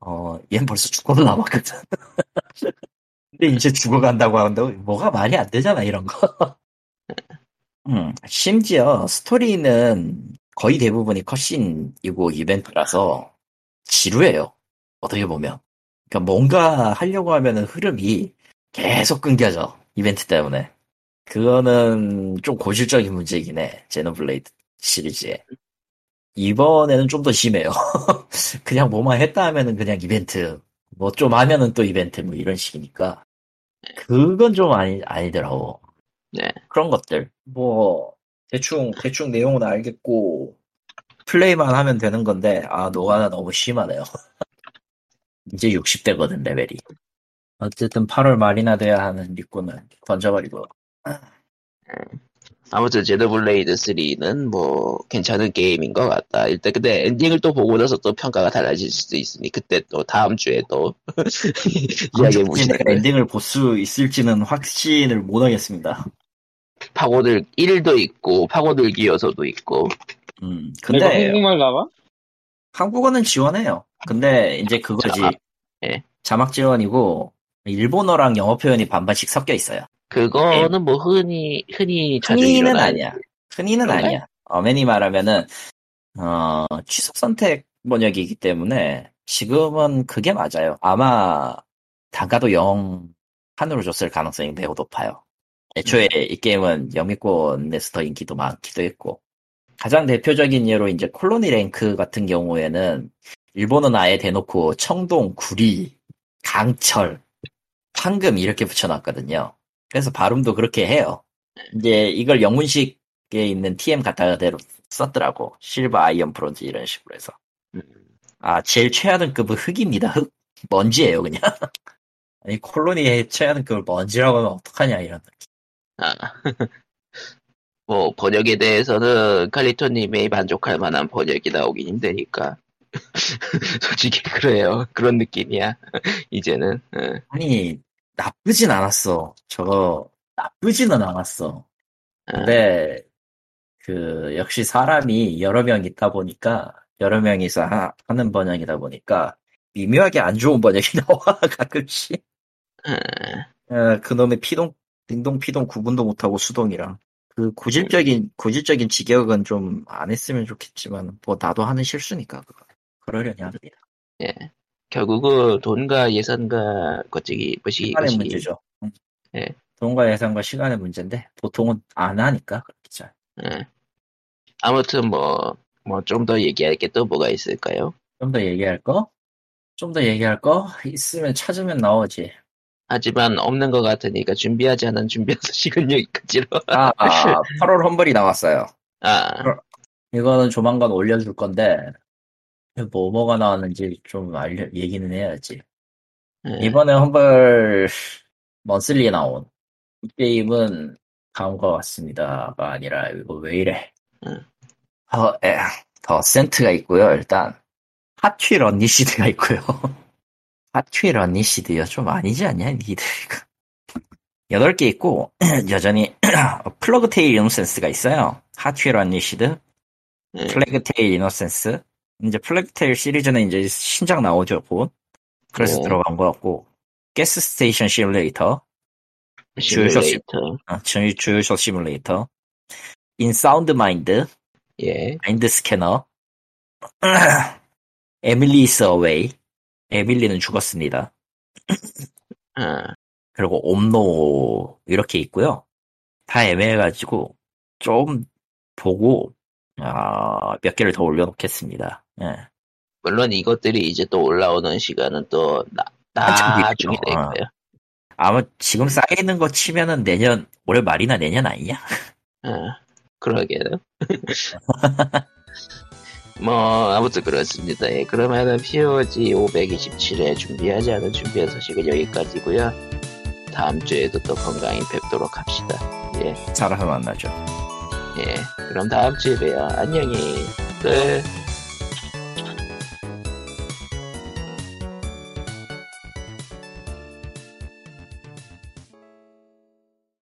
S2: 어, 얜 벌써 죽어도 남았거든. <laughs> 근데 이제 죽어간다고 하는데 뭐가 말이 안 되잖아 이런 거. <laughs> 음, 심지어 스토리는 거의 대부분이 컷신이고 이벤트라서 지루해요. 어떻게 보면. 그러니까 뭔가 하려고 하면은 흐름이 계속 끊겨져. 이벤트 때문에. 그거는 좀 고질적인 문제이긴 해. 제노블레이드 시리즈에. 이번에는 좀 더 심해요. <laughs> 그냥 뭐만 했다 하면은 그냥 이벤트. 뭐 좀 하면은 또 이벤트 뭐 이런 식이니까. 그건 좀 아니, 아니더라고.
S1: 네.
S2: 그런 것들. 뭐, 대충, 대충 내용은 알겠고, 플레이만 하면 되는 건데, 아, 노가다 너무 심하네요. <laughs> 이제 60대거든, 레벨이. 어쨌든 8월 말이나 돼야 하는 리코는 던져버리고.
S1: 아무튼 Xenoblade 3는 뭐 괜찮은 게임인 것 같다. 일단 근데 엔딩을 또 보고 나서 또 평가가 달라질 수도 있으니 그때 또 다음 주에 또 <laughs> 이야기해
S2: 내가
S1: 보시는
S2: 엔딩을 볼 수 있을지는 확신을 못 하겠습니다.
S1: 파고들 1도 있고 파고들기 요소도 있고
S2: 음, 근데
S3: 한국말 나와?
S2: 한국어는 지원해요. 근데 이제 그거지.
S1: 자막, 예.
S2: 자막 지원이고 일본어랑 영어 표현이 반반씩 섞여 있어요.
S1: 그거는 뭐 흔히 흔히 자주
S2: 흔히는
S1: 일어나는
S2: 아니야. 흔히는
S1: 그런가요?
S2: 아니야. 어메니 말하면은 어, 취속 선택 번역이기 때문에 지금은 그게 맞아요. 아마 단가도 0 한으로 줬을 가능성이 매우 높아요. 애초에 이 게임은 영미권 내스터 인기도 많기도 했고 가장 대표적인 예로 이제 콜로니 랭크 같은 경우에는 일본은 아예 대놓고 청동, 구리, 강철, 황금 이렇게 붙여놨거든요. 그래서 발음도 그렇게 해요. 이제 이걸 영문식에 있는 TM 갖다가 대로 썼더라고. silver, iron, bronze 이런 식으로 해서.
S1: 음,
S2: 아, 제일 최하등급은 흙입니다. 흙. 먼지예요, 그냥. <laughs> 아니, colony의 최하등급을 먼지라고 하면 어떡하냐, 이런. 느낌.
S1: 아. <laughs> 뭐 번역에 대해서는 칼리토님이 만족할 만한 번역이 나오긴 힘드니까 <laughs> 솔직히 그래요 그런 느낌이야 <laughs> 이제는 응.
S2: 아니, 나쁘진 않았어. 저거, 나쁘지는 않았어. 근데, 그, 역시 사람이 여러 명 있다 보니까, 여러 명이서 하, 는 번역이다 보니까, 미묘하게 안 좋은 번역이 나와 가끔씩.
S1: 아,
S2: 어, 그놈의 피동 딩동 피동 구분도 못하고 수동이랑 그 고질적인 고질적인 직역은 좀 안 했으면 좋겠지만 뭐 나도 하는 실수니까 그거 그러려니 합니다.
S1: 예. 결국은 돈과 예산과 거치기, 뭐시기,
S2: 시간의
S1: 거시기.
S2: 문제죠. 응.
S1: 예.
S2: 돈과 예산과 시간의 문제인데 보통은 안 하니까 그렇게 잘.
S1: 예. 아무튼 뭐, 뭐 좀 더 얘기할 게 또 뭐가 있을까요?
S2: 좀 더 얘기할 거? 좀 더 얘기할 거? 있으면 찾으면 나오지.
S1: 하지만 없는 것 같으니까 준비하지 않은 준비 소식은 <laughs> 여기까지로.
S2: 아, 아 <laughs> 8월 험블이 나왔어요.
S1: 아,
S2: 이거는 조만간 올려줄 건데 뭐 뭐가 나왔는지 좀 알려 얘기는 해야지.
S1: 예.
S2: 이번에 Humble Monthly에 나온 이 게임은 다음과 같습니다가 아니라 이거 왜 이래?
S1: 응.
S2: The, 에, The Ascent가 있고요. 일단 Hot Wheels Unleashed가 있고요. <laughs> 핫휠 언니시드요 좀 아니지 않냐 니들 <laughs> 이거. 8개 있고 <clears throat> 여전히 <clears throat> Plague Tale Innocence가 있어요. Hot Wheels Unleashed,
S1: 예.
S2: Plague Tale Innocence. 이제 Plague Tale 시리즈는 이제 신작 나오죠, 곧. 그래서
S1: 네.
S2: 들어간 것 같고. Gas Station Simulator, 주유소 시-
S1: 시뮬레이터.
S2: 어, 주- 주유소 시뮬레이터, In Sound Mind,
S1: 예.
S2: Mind Scanner, <clears throat> Emily is Away, 에밀리는 죽었습니다.
S1: 아,
S2: 그리고 Omno 이렇게 있고요. 다 애매해가지고 좀 보고 아, 몇 개를 더 올려놓겠습니다. 예.
S1: 물론 이것들이 이제 또 올라오는 시간은 또 나, 나중에. 될
S2: 어.
S1: 거예요.
S2: 아마 지금 쌓이는 거 치면은 내년 올해 말이나 내년 아니냐?
S1: 아, 그러게요. <laughs> 뭐 아무튼 그렇습니다. 예, 그러면은 POG 527회 준비하지 않은 준비 소식은 여기까지고요. 다음 주에도 또 건강히 뵙도록 합시다. 예,
S2: 살아서 만나죠.
S1: 예. 그럼 다음 주에 봬요. 안녕히. 끝.